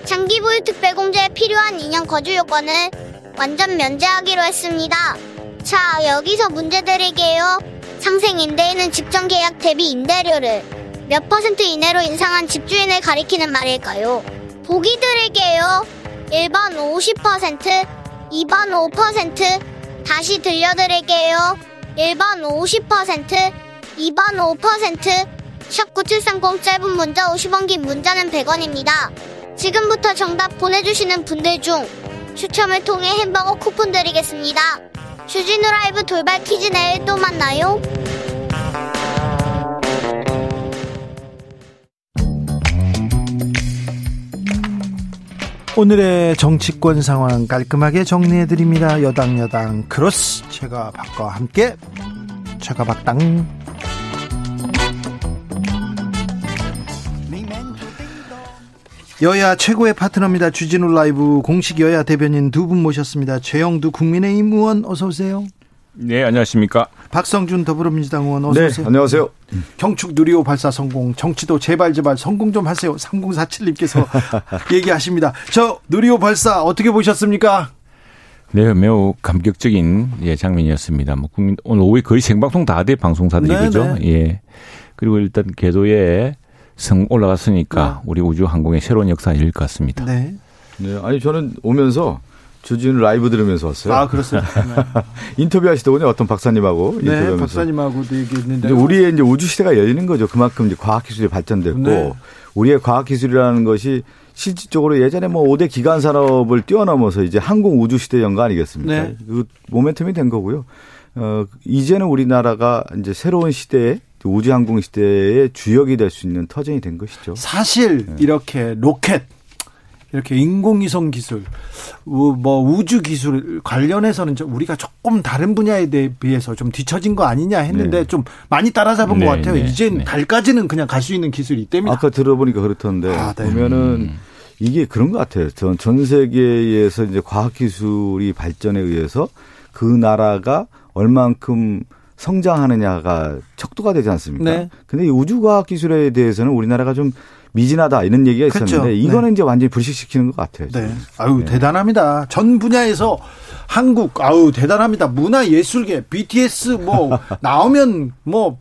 [SPEAKER 6] 장기 보유 특별공제에 필요한 2년 거주 요건을 완전 면제하기로 했습니다. 자, 여기서 문제 드릴게요. 상생 임대인은 직전 계약 대비 임대료를 몇 퍼센트 이내로 인상한 집주인을 가리키는 말일까요? 보기 드릴게요. 1번 50%, 2번 5%, 다시 들려드릴게요. 1번 50%, 2번 5%, 샵9730 짧은 문자 50원 긴 문자는 100원입니다. 지금부터 정답 보내주시는 분들 중 추첨을 통해 햄버거 쿠폰 드리겠습니다. 주진우 라이브 돌발 퀴즈 내일 또 만나요.
[SPEAKER 1] 오늘의 정치권 상황 깔끔하게 정리해 드립니다. 여당 야당 크로스 제가 박과 함께 제가 박당 여야 최고의 파트너입니다. 주진우 라이브 공식 여야 대변인 두 분 모셨습니다. 최영두 국민의힘 의원 어서 오세요.
[SPEAKER 7] 네, 안녕하십니까.
[SPEAKER 1] 박성준 더불어민주당 의원 어서
[SPEAKER 8] 네,
[SPEAKER 1] 오세요.
[SPEAKER 8] 안녕하세요.
[SPEAKER 1] 경축 누리호 발사 성공, 정치도 제발 제발 성공 좀 하세요. 3047님께서 얘기하십니다. 저 누리호 발사 어떻게 보셨습니까?
[SPEAKER 7] 네, 매우 감격적인 예, 장면이었습니다. 뭐 국민 오늘 오후에 거의 생방송 다 돼 방송사들이
[SPEAKER 1] 네,
[SPEAKER 7] 그죠? 예. 그리고 일단 궤도에 성 올라갔으니까 우리 우주 항공의 새로운 열릴 것 같습니다.
[SPEAKER 1] 네.
[SPEAKER 8] 네, 아니 저는 오면서 주진우 라이브 들으면서 왔어요.
[SPEAKER 1] 아 그렇습니다.
[SPEAKER 8] 인터뷰 하시더군요. 어떤 박사님하고
[SPEAKER 1] 네,
[SPEAKER 8] 인터뷰하면서.
[SPEAKER 1] 박사님하고도 얘기했는데
[SPEAKER 8] 이제 우리의 이제 우주 시대가 열리는 거죠. 그만큼 이제 과학 기술이 발전됐고
[SPEAKER 1] 네.
[SPEAKER 8] 우리의 과학 기술이라는 것이 실질적으로 예전에 뭐 5대 기간 산업을 뛰어넘어서 이제 항공 우주 시대 연가 아니겠습니까?
[SPEAKER 1] 네.
[SPEAKER 8] 그 모멘텀이 된 거고요. 어 이제는 우리나라가 이제 새로운 시대에 우주항공 시대의 주역이 될 수 있는 터전이 된 것이죠.
[SPEAKER 1] 사실
[SPEAKER 8] 네.
[SPEAKER 1] 이렇게 로켓 이렇게 인공위성 기술, 우- 뭐 우주 기술 관련해서는 좀 우리가 조금 다른 분야에 비해서 좀 뒤처진 거 아니냐 했는데
[SPEAKER 8] 네.
[SPEAKER 1] 좀 많이 따라잡은
[SPEAKER 7] 네,
[SPEAKER 1] 것 같아요.
[SPEAKER 7] 네,
[SPEAKER 1] 이젠
[SPEAKER 7] 네.
[SPEAKER 1] 달까지는 그냥 갈 수 있는 기술이 있답니다.
[SPEAKER 8] 아까 들어보니까 그렇던데
[SPEAKER 1] 아, 네.
[SPEAKER 8] 보면은 이게 그런 것 같아요. 전, 전 세계에서 이제 과학 기술이 발전에 의해서 그 나라가 얼만큼 성장하느냐가 척도가 되지 않습니까?
[SPEAKER 1] 네.
[SPEAKER 8] 근데 이 우주과학 기술에 대해서는 우리나라가 좀 미진하다 이런 얘기가 있었는데
[SPEAKER 1] 그렇죠.
[SPEAKER 8] 이거는
[SPEAKER 1] 네.
[SPEAKER 8] 이제 완전히 불식시키는 것 같아요.
[SPEAKER 1] 네. 아유,
[SPEAKER 8] 네.
[SPEAKER 1] 대단합니다. 전 분야에서 한국, 아유, 대단합니다. 문화 예술계, BTS 뭐, 나오면 뭐,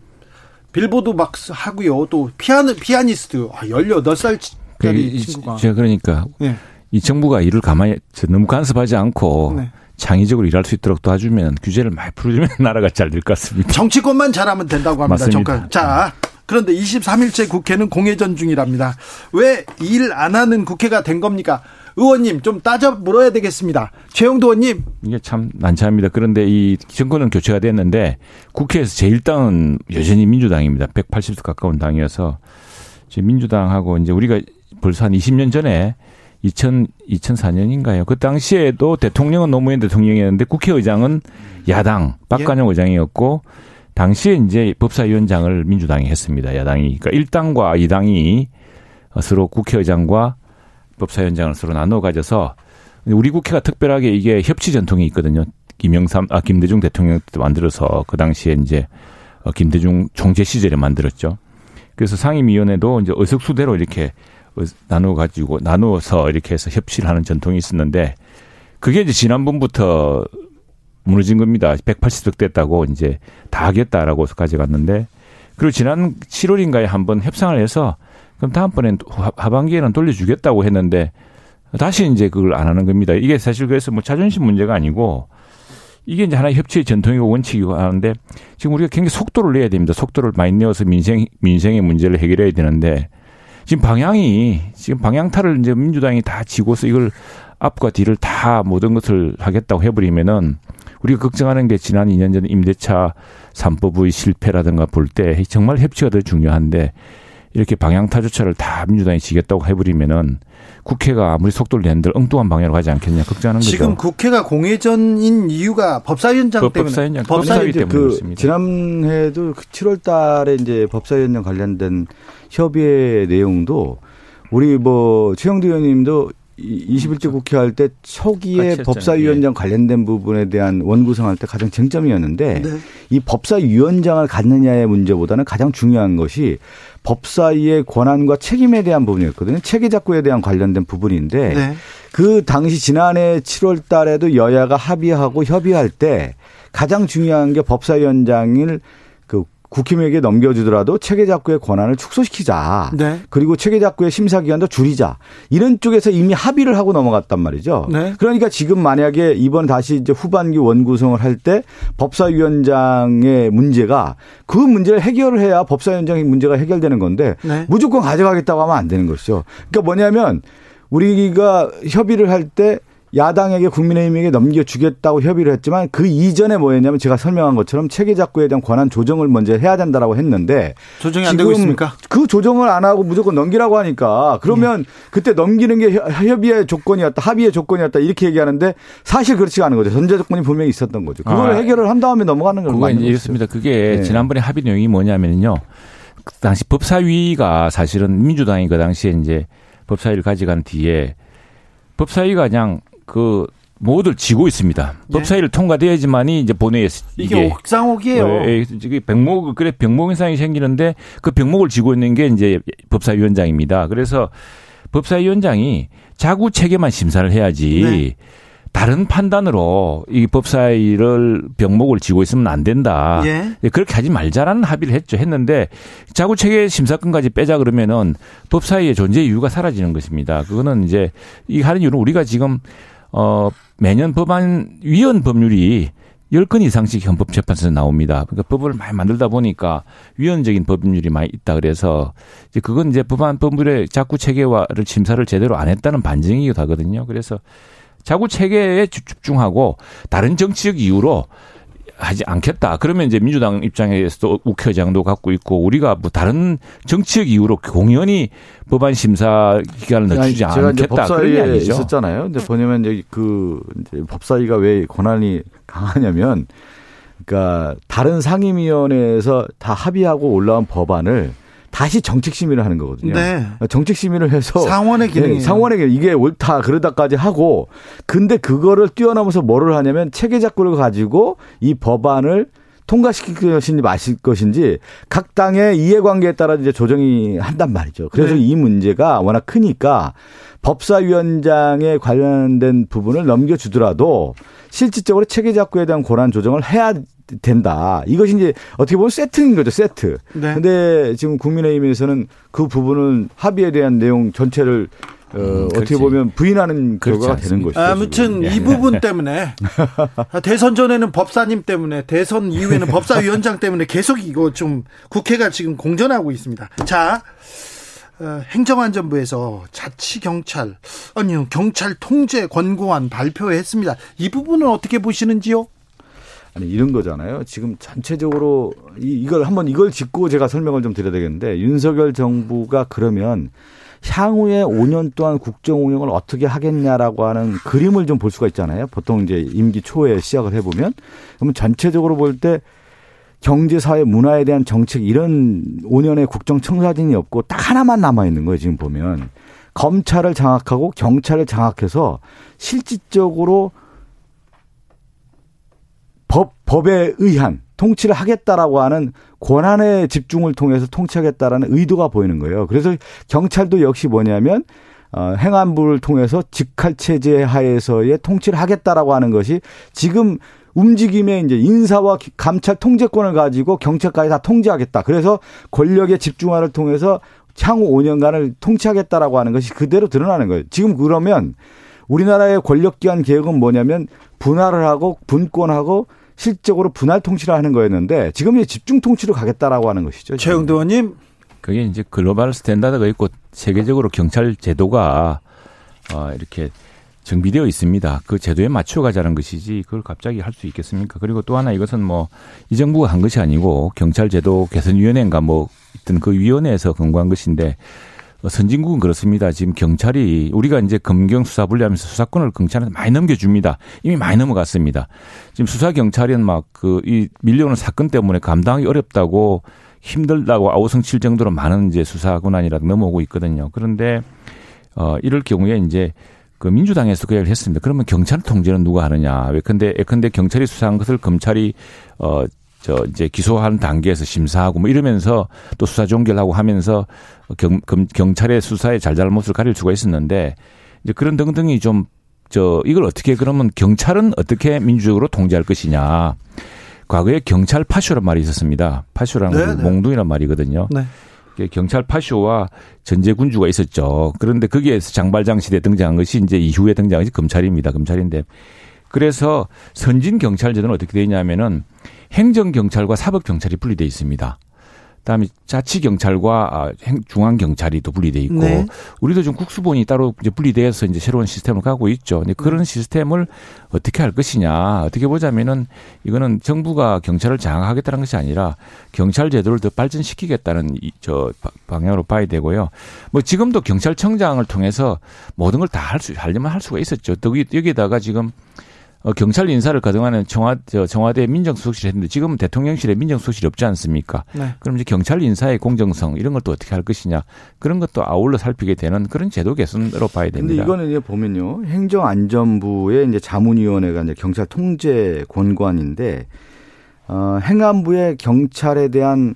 [SPEAKER 1] 빌보드 막 하고요. 또, 피아노, 피아니스트, 아, 18살짜리
[SPEAKER 7] 그 이-
[SPEAKER 1] 친구가.
[SPEAKER 7] 제가 그러니까
[SPEAKER 1] 네.
[SPEAKER 7] 이 정부가 일을 가만히 저 너무 간섭하지 않고
[SPEAKER 1] 네.
[SPEAKER 7] 창의적으로 일할 수 있도록 도와주면 규제를 많이 풀어주면 나라가 잘 될 것 같습니다.
[SPEAKER 1] 정치권만 잘하면 된다고 합니다. 정권. 자, 그런데 23일째 국회는 공회전 중이랍니다. 왜 일 안 하는 국회가 된 겁니까? 의원님 좀 따져 물어야 되겠습니다. 최영도 의원님.
[SPEAKER 7] 이게 참 난처합니다. 그런데 이 정권은 교체가 됐는데 국회에서 제1당은 여전히 민주당입니다. 180석 가까운 당이어서 지금 민주당하고 이제 우리가 벌써 한 20년 전에 2000, 2004년인가요? 그 당시에도 대통령은 노무현 대통령이었는데 국회의장은 야당 박관영 의장이었고 당시에 이제 법사위원장을 민주당이 했습니다. 야당이. 그러니까 1당과 2당이 서로 국회의장과 법사위원장을 서로 나눠 가져서 우리 국회가 특별하게 이게 협치 전통이 있거든요. 김영삼, 아, 김대중 대통령 때 만들어서 그 당시에 이제 어, 김대중 총재 시절에 만들었죠. 그래서 상임위원회도 이제 의석수대로 이렇게 어, 나누어 가지고 나누어서 이렇게 해서 협치를 하는 전통이 있었는데 그게 이제 지난번부터 무너진 겁니다. 180석 됐다고 이제 다 하겠다라고 가져갔는데 그리고 지난 7월인가에 한번 협상을 해서 그럼 다음번엔 하- 하반기에는 돌려주겠다고 했는데 다시 이제 그걸 안 하는 겁니다. 이게 사실 그래서 뭐 자존심 문제가 아니고 이게 이제 하나의 협치의 전통이고 원칙이고 하는데 지금 우리가 굉장히 속도를 내야 됩니다. 속도를 많이 내어서 민생 민생의 문제를 해결해야 되는데 지금 방향이 지금 방향타를 이제 민주당이 다 지고서 이걸 앞과 뒤를 다 모든 것을 하겠다고 해버리면은 우리가 걱정하는 게 지난 2년 전 임대차 3법의 실패라든가 볼 때 정말 협치가 더 중요한데 이렇게 방향타조차를 다 민주당이 지겠다고 해버리면은 국회가 아무리 속도를 내는들 엉뚱한 방향으로 가지 않겠냐 걱정하는 거죠.
[SPEAKER 1] 지금 국회가 공회전인 이유가 법사위원장
[SPEAKER 7] 법-
[SPEAKER 1] 때문에
[SPEAKER 7] 법사위원장,
[SPEAKER 1] 법사위
[SPEAKER 7] 때문에
[SPEAKER 8] 그
[SPEAKER 7] 그렇습니다.
[SPEAKER 8] 지난해도 그 7월 달에 이제 법사위원장 관련된 협의의 내용도 우리 뭐 최영두 의원님도 이- 21대 국회 할 때 초기에. 법사위원장 관련된 부분에 대한 원구성할 때 가장 쟁점이었는데
[SPEAKER 1] 네.
[SPEAKER 8] 이 법사위원장을 갖느냐의 문제보다는 가장 중요한 것이 법사위의 권한과 책임에 대한 부분이었거든요. 체계작구에 대한 관련된 부분인데
[SPEAKER 1] 네.
[SPEAKER 8] 그 당시 지난해 7월 달에도 여야가 합의하고 협의할 때 가장 중요한 게 법사위원장을 그 국힘에게 넘겨주더라도 체계작구의 권한을 축소시키자.
[SPEAKER 1] 네.
[SPEAKER 8] 그리고 체계작구의 심사기간도 줄이자. 이런 쪽에서 이미 합의를 하고 넘어갔단 말이죠.
[SPEAKER 1] 네.
[SPEAKER 8] 그러니까 지금 만약에 이번 다시 이제 후반기 원구성을 할 때 법사위원장의 문제가 그 문제를 해결을 해야 법사위원장의 문제가 해결되는 건데
[SPEAKER 1] 네.
[SPEAKER 8] 무조건 가져가겠다고 하면 안 되는 것이죠. 그러니까 뭐냐면 우리가 협의를 할때 야당에게 국민의힘에게 넘겨주겠다고 협의를 했지만 그 이전에 뭐였냐면 제가 설명한 것처럼 체계 작구에 대한 권한 조정을 먼저 해야 된다라고 했는데
[SPEAKER 1] 조정이 안 되고 있습니까?
[SPEAKER 8] 그 조정을 안 하고 무조건 넘기라고 하니까 그러면 그때 넘기는 게 협- 협의의 조건이었다 합의의 조건이었다 이렇게 얘기하는데 사실 그렇지가 않은 거죠 전제 조건이 분명히 있었던 거죠 그걸
[SPEAKER 7] 아,
[SPEAKER 8] 해결을 한 다음에 넘어가는 건 맞는.
[SPEAKER 7] 이렇습니다. 그게
[SPEAKER 8] 네.
[SPEAKER 7] 지난번에 합의 내용이 뭐냐면요. 그 당시 법사위가 사실은 민주당이 그 당시에 이제 법사위를 가져간 뒤에 법사위가 그냥 그 모두를 지고 있습니다.
[SPEAKER 1] 네.
[SPEAKER 7] 법사위를 통과돼야지만이 이제 본회의에
[SPEAKER 1] 이게 옥상옥이에요.
[SPEAKER 7] 예, 이게 병목 그래 병목 현상이 생기는데 그 병목을 지고 있는 게 이제 법사위원장입니다. 그래서 법사위원장이 자구 체계만 심사를 해야지
[SPEAKER 1] 네.
[SPEAKER 7] 다른 판단으로 이 법사위를 병목을 지고 있으면 안 된다.
[SPEAKER 1] 예.
[SPEAKER 7] 예, 그렇게 하지 말자라는 합의를 했죠. 했는데 자구 체계 심사권까지 빼자 그러면은 법사위의 존재 이유가 사라지는 것입니다. 그거는 이제 이 하는 이유는 우리가 지금 어 매년 법안 위헌 법률이 10건 이상씩 헌법재판소에서 나옵니다. 그러니까 법을 많이 만들다 보니까 위헌적인 법률이 많이 있다 그래서 이제 그건 이제 법안 법률의 자구 체계화를 심사를 제대로 안 했다는 반증이기도 하거든요. 그래서 자구 체계에 주- 집중하고 다른 정치적 이유로 하지 않겠다. 그러면 이제 민주당 입장에서도 국회의장도 갖고 있고 우리가 뭐 다른 정치적 이유로 공연히 법안 심사 기간을 늦추지
[SPEAKER 8] 제가
[SPEAKER 7] 않겠다.
[SPEAKER 8] 이제 법사위에. 있었잖아요. 근데 보냐면 이제 그 이제 법사위가 왜 권한이 강하냐면 그러니까 다른 상임위원회에서 다 합의하고 올라온 법안을 다시 정책 심의를 하는 거거든요.
[SPEAKER 1] 네.
[SPEAKER 8] 정책 심의를 해서
[SPEAKER 1] 상원의 기능이에요.
[SPEAKER 8] 네, 상원의 기능 이게 옳다 그러다까지 하고 근데 그거를 뛰어넘어서 뭐를 하냐면 체계작구를 가지고 이 법안을 통과시킬 것인지 마실 것인지 각 당의 이해관계에 따라 이제 조정이 한단 말이죠. 그래서
[SPEAKER 1] 네.
[SPEAKER 8] 이 문제가 워낙 크니까 법사위원장에 관련된 부분을 넘겨주더라도 실질적으로 체계작구에 대한 권한 조정을 해야 된다. 이것이 이제 어떻게 보면 세트인 거죠, 세트.
[SPEAKER 1] 네.
[SPEAKER 8] 근데 지금 국민의힘에서는 그 부분은 합의에 대한 내용 전체를 어,
[SPEAKER 7] 음,
[SPEAKER 8] 어떻게. 보면 부인하는 결과가 되는. 것이죠.
[SPEAKER 1] 아무튼
[SPEAKER 8] 지금.
[SPEAKER 1] 이 부분 때문에 대선 전에는 법사님 때문에 대선 이후에는 법사위원장 때문에 계속 이거 좀 국회가 지금 공전하고 있습니다. 자, 어, 행정안전부에서 자치경찰 아니요 경찰 통제 권고안 발표했습니다. 이 부분은 어떻게 보시는지요?
[SPEAKER 8] 아니 이런 거잖아요. 지금 전체적으로 이, 이걸 한번 이걸 짚고 제가 설명을 좀 드려야 되겠는데 윤석열 정부가 그러면 향후에 5년 동안 국정 운영을 어떻게 하겠냐라고 하는 그림을 좀 볼 수가 있잖아요. 보통 이제 임기 초에 시작을 해보면 그러면 전체적으로 볼 때 경제, 사회, 문화에 대한 정책 이런 5년의 국정 청사진이 없고 딱 하나만 남아 있는 거예요. 지금 보면 검찰을 장악하고 경찰을 장악해서 실질적으로 법, 법에 의한 통치를 하겠다라고 하는 권한의 집중을 통해서 통치하겠다라는 의도가 보이는 거예요. 그래서 경찰도 역시 뭐냐면 어, 행안부를 통해서 직할 체제 하에서의 통치를 하겠다라고 하는 것이 지금 움직임의 이제 인사와 기- 감찰 통제권을 가지고 경찰까지 다 통제하겠다. 그래서 권력의 집중화를 통해서 향후 5년간을 통치하겠다라고 하는 것이 그대로 드러나는 거예요. 지금 그러면 우리나라의 권력기관 개혁은 뭐냐면 분할을 하고 분권하고 실적으로 분할 통치를 하는 거였는데 지금 이제 집중 통치로 가겠다라고 하는 것이죠.
[SPEAKER 1] 최형두 의원님
[SPEAKER 7] 그게 이제 global standard가 있고 세계적으로 경찰 제도가 어 이렇게 정비되어 있습니다. 그 제도에 맞춰 가자는 것이지 그걸 갑자기 할 수 있겠습니까? 그리고 또 하나 이것은 뭐 이 정부가 한 것이 아니고 경찰 제도 개선 위원회인가 뭐 있던 그 위원회에서 권고한 것인데 어, 선진국은 그렇습니다. 지금 경찰이 우리가 이제 검경 수사 분리하면서 수사권을 경찰한테 많이 넘겨줍니다. 이미 많이 넘어갔습니다. 지금 수사 경찰은 막 그 이 밀려오는 사건 때문에 감당하기 어렵다고 힘들다고 아우성칠 정도로 많은 이제 수사 권한이라 넘어오고 있거든요. 그런데 어 이럴 경우에 이제 그 민주당에서 그 얘기를 했습니다. 그러면 경찰 통제는 누가 하느냐? 왜컨대 예컨대 경찰이 수사한 것을 검찰이 어 저 이제 기소하는 단계에서 심사하고 뭐 이러면서 또 수사 종결하고 하면서 경, 검, 경찰의 수사의 잘잘못을 가릴 수가 있었는데 이제 그런 등등이 좀 저 이걸 어떻게 그러면 경찰은 어떻게 민주적으로 통제할 것이냐? 과거에 경찰 파쇼란 말이 있었습니다. 파쇼라는
[SPEAKER 1] 네,
[SPEAKER 7] 건
[SPEAKER 1] 네.
[SPEAKER 7] 몽둥이란 말이거든요.
[SPEAKER 1] 네.
[SPEAKER 7] 경찰 파쇼와 전제 군주가 있었죠. 그런데 거기에서 장발장 시대 등장한 것이 이제 이후에 등장한 것이 검찰입니다. 검찰인데 그래서 선진 경찰 제도는 어떻게 되어 있냐면은 행정 경찰과 사법 경찰이 분리돼 있습니다. 그다음에 자치 경찰과 아, 행- 중앙 경찰이 또 분리돼 있고
[SPEAKER 1] 네.
[SPEAKER 7] 우리도 지금 국수본이 따로 이제 분리돼서 이제 새로운 시스템을 가고 있죠. 근데 그런 시스템을 어떻게 할 것이냐 어떻게 보자면은 이거는 정부가 경찰을 장악하겠다는 것이 아니라 경찰 제도를 더 발전시키겠다는 이, 저 바- 방향으로 봐야 되고요. 뭐 지금도 경찰청장을 통해서 모든 걸 다 할 수 하려면 할 수가 있었죠. 또 여기- 여기다가 지금 어, 경찰 인사를 그동안은 청와 저 청와대 민정수석실에 했는데 지금 대통령실에 민정수석실이 없지 않습니까?
[SPEAKER 1] 네.
[SPEAKER 7] 그럼 이제 경찰 인사의 공정성 이런 걸 또 어떻게 할 것이냐 그런 것도 아울러 살피게 되는 그런 제도 개선으로 봐야
[SPEAKER 8] 근데
[SPEAKER 7] 됩니다.
[SPEAKER 8] 이거는 이제 보면요. 행정안전부의 이제 자문위원회가 이제 경찰 통제 권관인데, 어, 행안부의 경찰에 대한,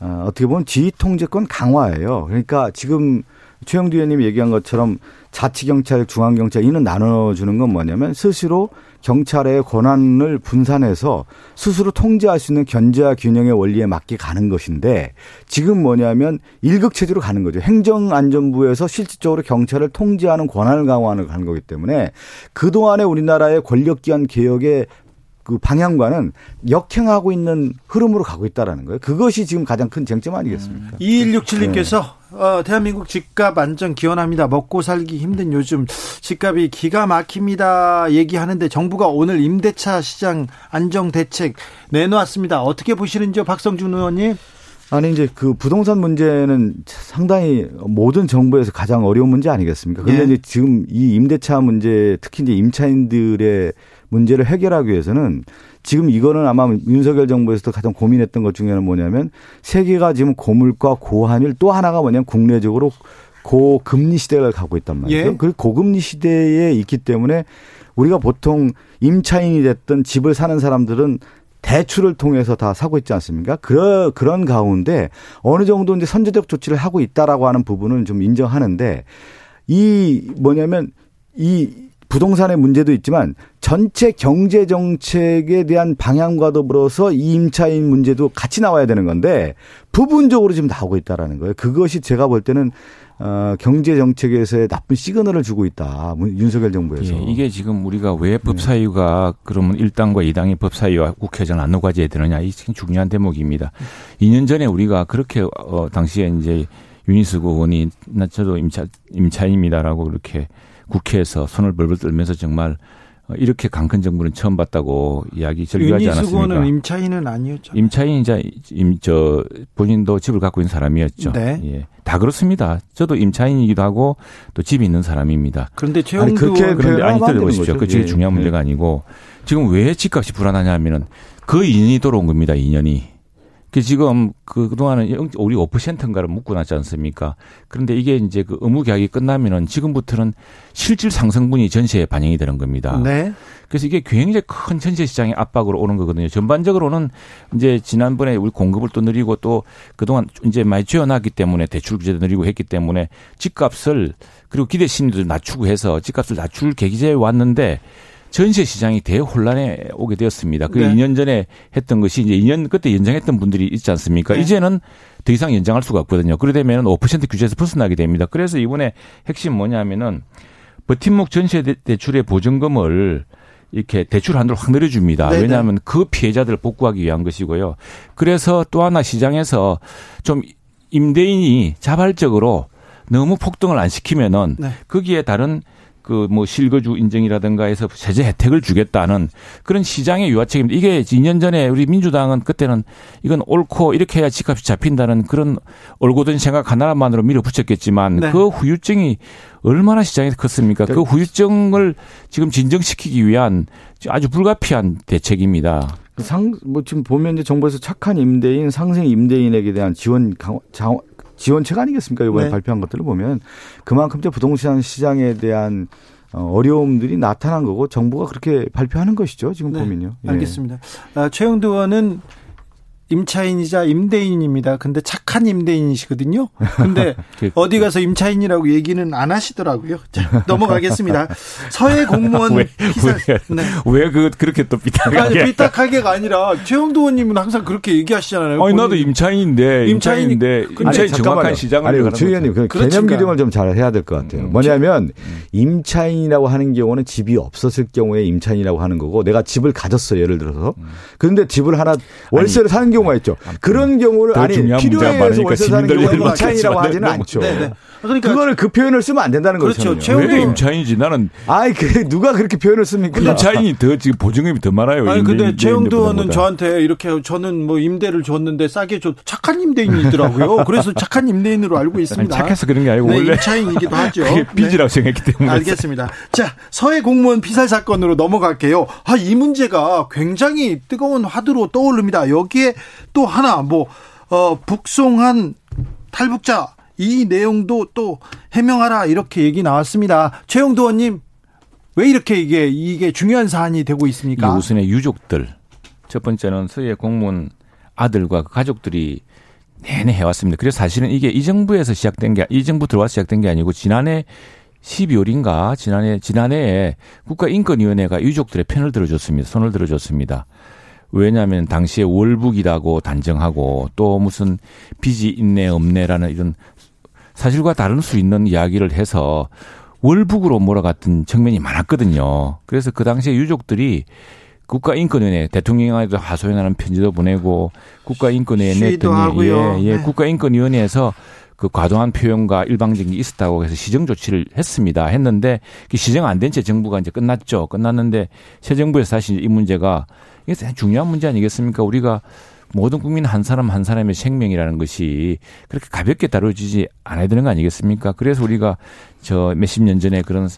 [SPEAKER 8] 어, 어떻게 보면 지휘 통제권 강화예요. 그러니까 지금 최영두 의원님이 얘기한 것처럼 자치경찰, 중앙경찰 이는 나눠주는 건 뭐냐면 스스로 경찰의 권한을 분산해서 스스로 통제할 수 있는 견제와 균형의 원리에 맞게 가는 것인데 지금 뭐냐면 일극체제로 가는 거죠. 행정안전부에서 실질적으로 경찰을 통제하는 권한을 강화하는 거기 때문에 그동안의 우리나라의 권력기관 개혁의 그 방향과는 역행하고 있는 흐름으로 가고 있다라는 거예요. 그것이 지금 가장 큰 쟁점 아니겠습니까?
[SPEAKER 1] 음. 2167님께서 네. 어, 대한민국 집값 안정 기원합니다. 먹고 살기 힘든 요즘 집값이 기가 막힙니다. 얘기하는데 정부가 오늘 임대차 시장 안정 대책 내놓았습니다. 어떻게 보시는지요, 박성준 의원님?
[SPEAKER 8] 아니 이제 그 부동산 문제는 상당히 모든 정부에서 가장 어려운 문제 아니겠습니까? 그런데 예. 이제 지금 이 임대차 문제 특히 이제 임차인들의 문제를 해결하기 위해서는 지금 이거는 아마 윤석열 정부에서도 가장 고민했던 것 중에는 뭐냐면 세계가 지금 고물가 고환율 또 하나가 뭐냐면 국내적으로 고금리 시대를 가고 있단 말이죠. 예. 그 고금리 시대에 있기 때문에 우리가 보통 임차인이 됐던 집을 사는 사람들은 대출을 통해서 다 사고 있지 않습니까? 그런 그런 가운데 어느 정도 이제 선제적 조치를 하고 있다라고 하는 부분은 좀 인정하는데 이 뭐냐면 이 부동산의 문제도 있지만 전체 경제 정책에 대한 방향과 더불어서 이 임차인 문제도 같이 나와야 되는 건데 부분적으로 지금 나오고 있다라는 거예요. 그것이 제가 볼 때는 어, 경제 정책에서의 나쁜 시그널을 주고 있다. 윤석열 정부에서.
[SPEAKER 7] 예, 이게 지금 우리가 왜 법사위가 네. 그러면 1당과 2당의 법사위와 국회의장 안 녹아져야 되느냐. 이 중요한 대목입니다. 2년 전에 우리가 그렇게 어, 당시에 이제 윤희숙 의원이 나 저도 임차 임차인입니다라고 그렇게 국회에서 손을 벌벌 떨면서 정말 어, 이렇게 강큰 정부는 처음 봤다고 이야기 절규하지 않았습니까?
[SPEAKER 1] 윤희숙은 임차인은 아니었죠.
[SPEAKER 7] 임차인이자 임, 저 본인도 집을 갖고 있는 사람이었죠. 네. 예. 다 그렇습니다. 저도 임차인이기도 하고 또 집이 있는 사람입니다.
[SPEAKER 1] 그런데 최영두
[SPEAKER 7] 그렇게 그런데 아니 들어보십시오. 그게 예. 중요한 문제가 예. 아니고 지금 왜 집값이 불안하냐면은 그 2년이 돌아온 겁니다. 2년이. 그 지금 그 그동안은 우리 5%인가를 묶어놨지 않습니까? 그런데 이게 이제 그 의무 계약이 끝나면은 지금부터는 실질 상승분이 전세에 반영이 되는 겁니다. 네. 그래서 이게 굉장히 큰 전세 시장의 압박으로 오는 거거든요. 전반적으로는 이제 지난번에 우리 공급을 또 늘리고 또 그동안 이제 많이 지어놨기 때문에 대출 규제도 늘리고 했기 때문에 집값을 그리고 기대 심리도 낮추고 해서 집값을 낮출 계기제에 왔는데 전세 시장이 대혼란에 오게 되었습니다. 그 네. 2년 전에 했던 것이 이제 2년 그때 연장했던 분들이 있지 않습니까? 네. 이제는 더 이상 연장할 수가 없거든요. 그러다 되면 5% 규제에서 벗어나게 됩니다. 그래서 이번에 핵심 뭐냐면은 버팀목 전세 대출의 보증금을 이렇게 대출 한도를 확 늘려줍니다. 네네. 왜냐하면 그 피해자들을 복구하기 위한 것이고요. 그래서 또 하나 시장에서 좀 임대인이 자발적으로 너무 폭등을 안 시키면은 네. 거기에 다른 그 뭐 실거주 인증이라든가 해서 세제 혜택을 주겠다는 그런 시장의 유화책입니다. 이게 2년 전에 우리 민주당은 그때는 이건 옳고 이렇게 해야 집값이 잡힌다는 그런 올고든 생각 하나만으로 밀어붙였겠지만 네. 그 후유증이 얼마나 시장에서 컸습니까? 그 후유증을 지금 진정시키기 위한 아주 불가피한 대책입니다.
[SPEAKER 8] 그 상, 뭐 지금 보면 이제 정부에서 착한 임대인, 상생 임대인에게 대한 지원 강, 지원책 아니겠습니까? 이번에 네. 발표한 것들을 보면 그만큼 이제 부동산 시장에 대한 어, 어려움들이 나타난 거고 정부가 그렇게 발표하는 것이죠. 지금 네. 보면요.
[SPEAKER 1] 예. 알겠습니다. 아, 최영두 의원은 임차인이자 임대인입니다. 근데 착한 임대인이시거든요. 근데 그 어디 가서 임차인이라고 얘기는 안 하시더라고요. 자, 넘어가겠습니다. 서해 공무원
[SPEAKER 7] 왜, 피살. 왜, 네. 왜 그, 그렇게 또 삐딱하게.
[SPEAKER 1] 아니, 삐딱하게가 아니라 최영도 의원님은 항상 그렇게 얘기하시잖아요.
[SPEAKER 7] 아니, 나도 임차인인데. 임차인인데. 임차인 정확한 시장을.
[SPEAKER 8] 아니, 최 의원님, 그 개념 규정을 좀 잘 해야 될 것 같아요. 음, 뭐냐면 음. 임차인이라고 하는 경우는 집이 없었을 경우에 임차인이라고 하는 거고 내가 집을 가졌어요. 예를 들어서. 음. 그런데 집을 하나 월세를 아니, 사는 경우 가 있죠. 그런 경우를 아니 필요에 의해서 월세 사는 경우는 임차인이라고 하지는 않죠. 네 네. 네. 그러니까 그거를 그 표현을 쓰면 안 된다는
[SPEAKER 7] 거죠.
[SPEAKER 8] 그렇죠.
[SPEAKER 7] 왜 임차인이지? 나는
[SPEAKER 8] 아이 그 누가 그렇게 표현을 씁니까?
[SPEAKER 7] 임차인이 더 지금 보증금이 더 많아요.
[SPEAKER 1] 아니 근데 최영도 의원은 저한테 이렇게 저는 뭐 임대를 줬는데 싸게 줘 착한 임대인이 있더라고요. 그래서 착한 임대인으로 알고 있습니다.
[SPEAKER 7] 아니, 착해서 그런 게 아니고 네, 원래
[SPEAKER 1] 임차인이기도 하죠.
[SPEAKER 7] 빚이라고 네. 생각했기 때문에.
[SPEAKER 1] 알겠습니다. 자 서해 공무원 피살 사건으로 넘어갈게요. 아 이 문제가 굉장히 뜨거운 화두로 떠오릅니다. 여기에 또 하나 뭐 어, 북송한 탈북자 이 내용도 또 해명하라 이렇게 얘기 나왔습니다. 최영도 의원님 왜 이렇게 이게 이게 중요한 사안이 되고 있습니까?
[SPEAKER 7] 우선의 유족들 첫 번째는 서해 공무원 아들과 그 가족들이 내내 해왔습니다. 그래서 사실은 이게 이 정부에서 시작된 게, 이 정부 들어와서 시작된 게 아니고 지난해 12월인가 지난해 지난해에 국가인권위원회가 유족들의 편을 들어줬습니다. 손을 들어줬습니다. 왜냐하면 당시에 월북이라고 단정하고 또 무슨 빚이 있네 없네라는 이런 사실과 다를 수 있는 이야기를 해서 월북으로 몰아갔던 측면이 많았거든요. 그래서 그 당시에 유족들이 국가인권위원회 대통령에도 하소연하는 편지도 보내고
[SPEAKER 1] 하고요.
[SPEAKER 7] 예, 예
[SPEAKER 1] 네.
[SPEAKER 7] 국가인권위원회에서 그 과도한 표현과 일방적인 게 있었다고 해서 시정 조치를 했습니다. 했는데 그 시정 안 된 채 정부가 이제 끝났죠. 끝났는데 새 정부에서 다시 이 문제가 이게 중요한 문제 아니겠습니까? 우리가 모든 국민 한 사람 한 사람의 생명이라는 것이 그렇게 가볍게 다뤄지지 않아야 되는 거 아니겠습니까? 그래서 우리가 저 몇십 년 전에 그런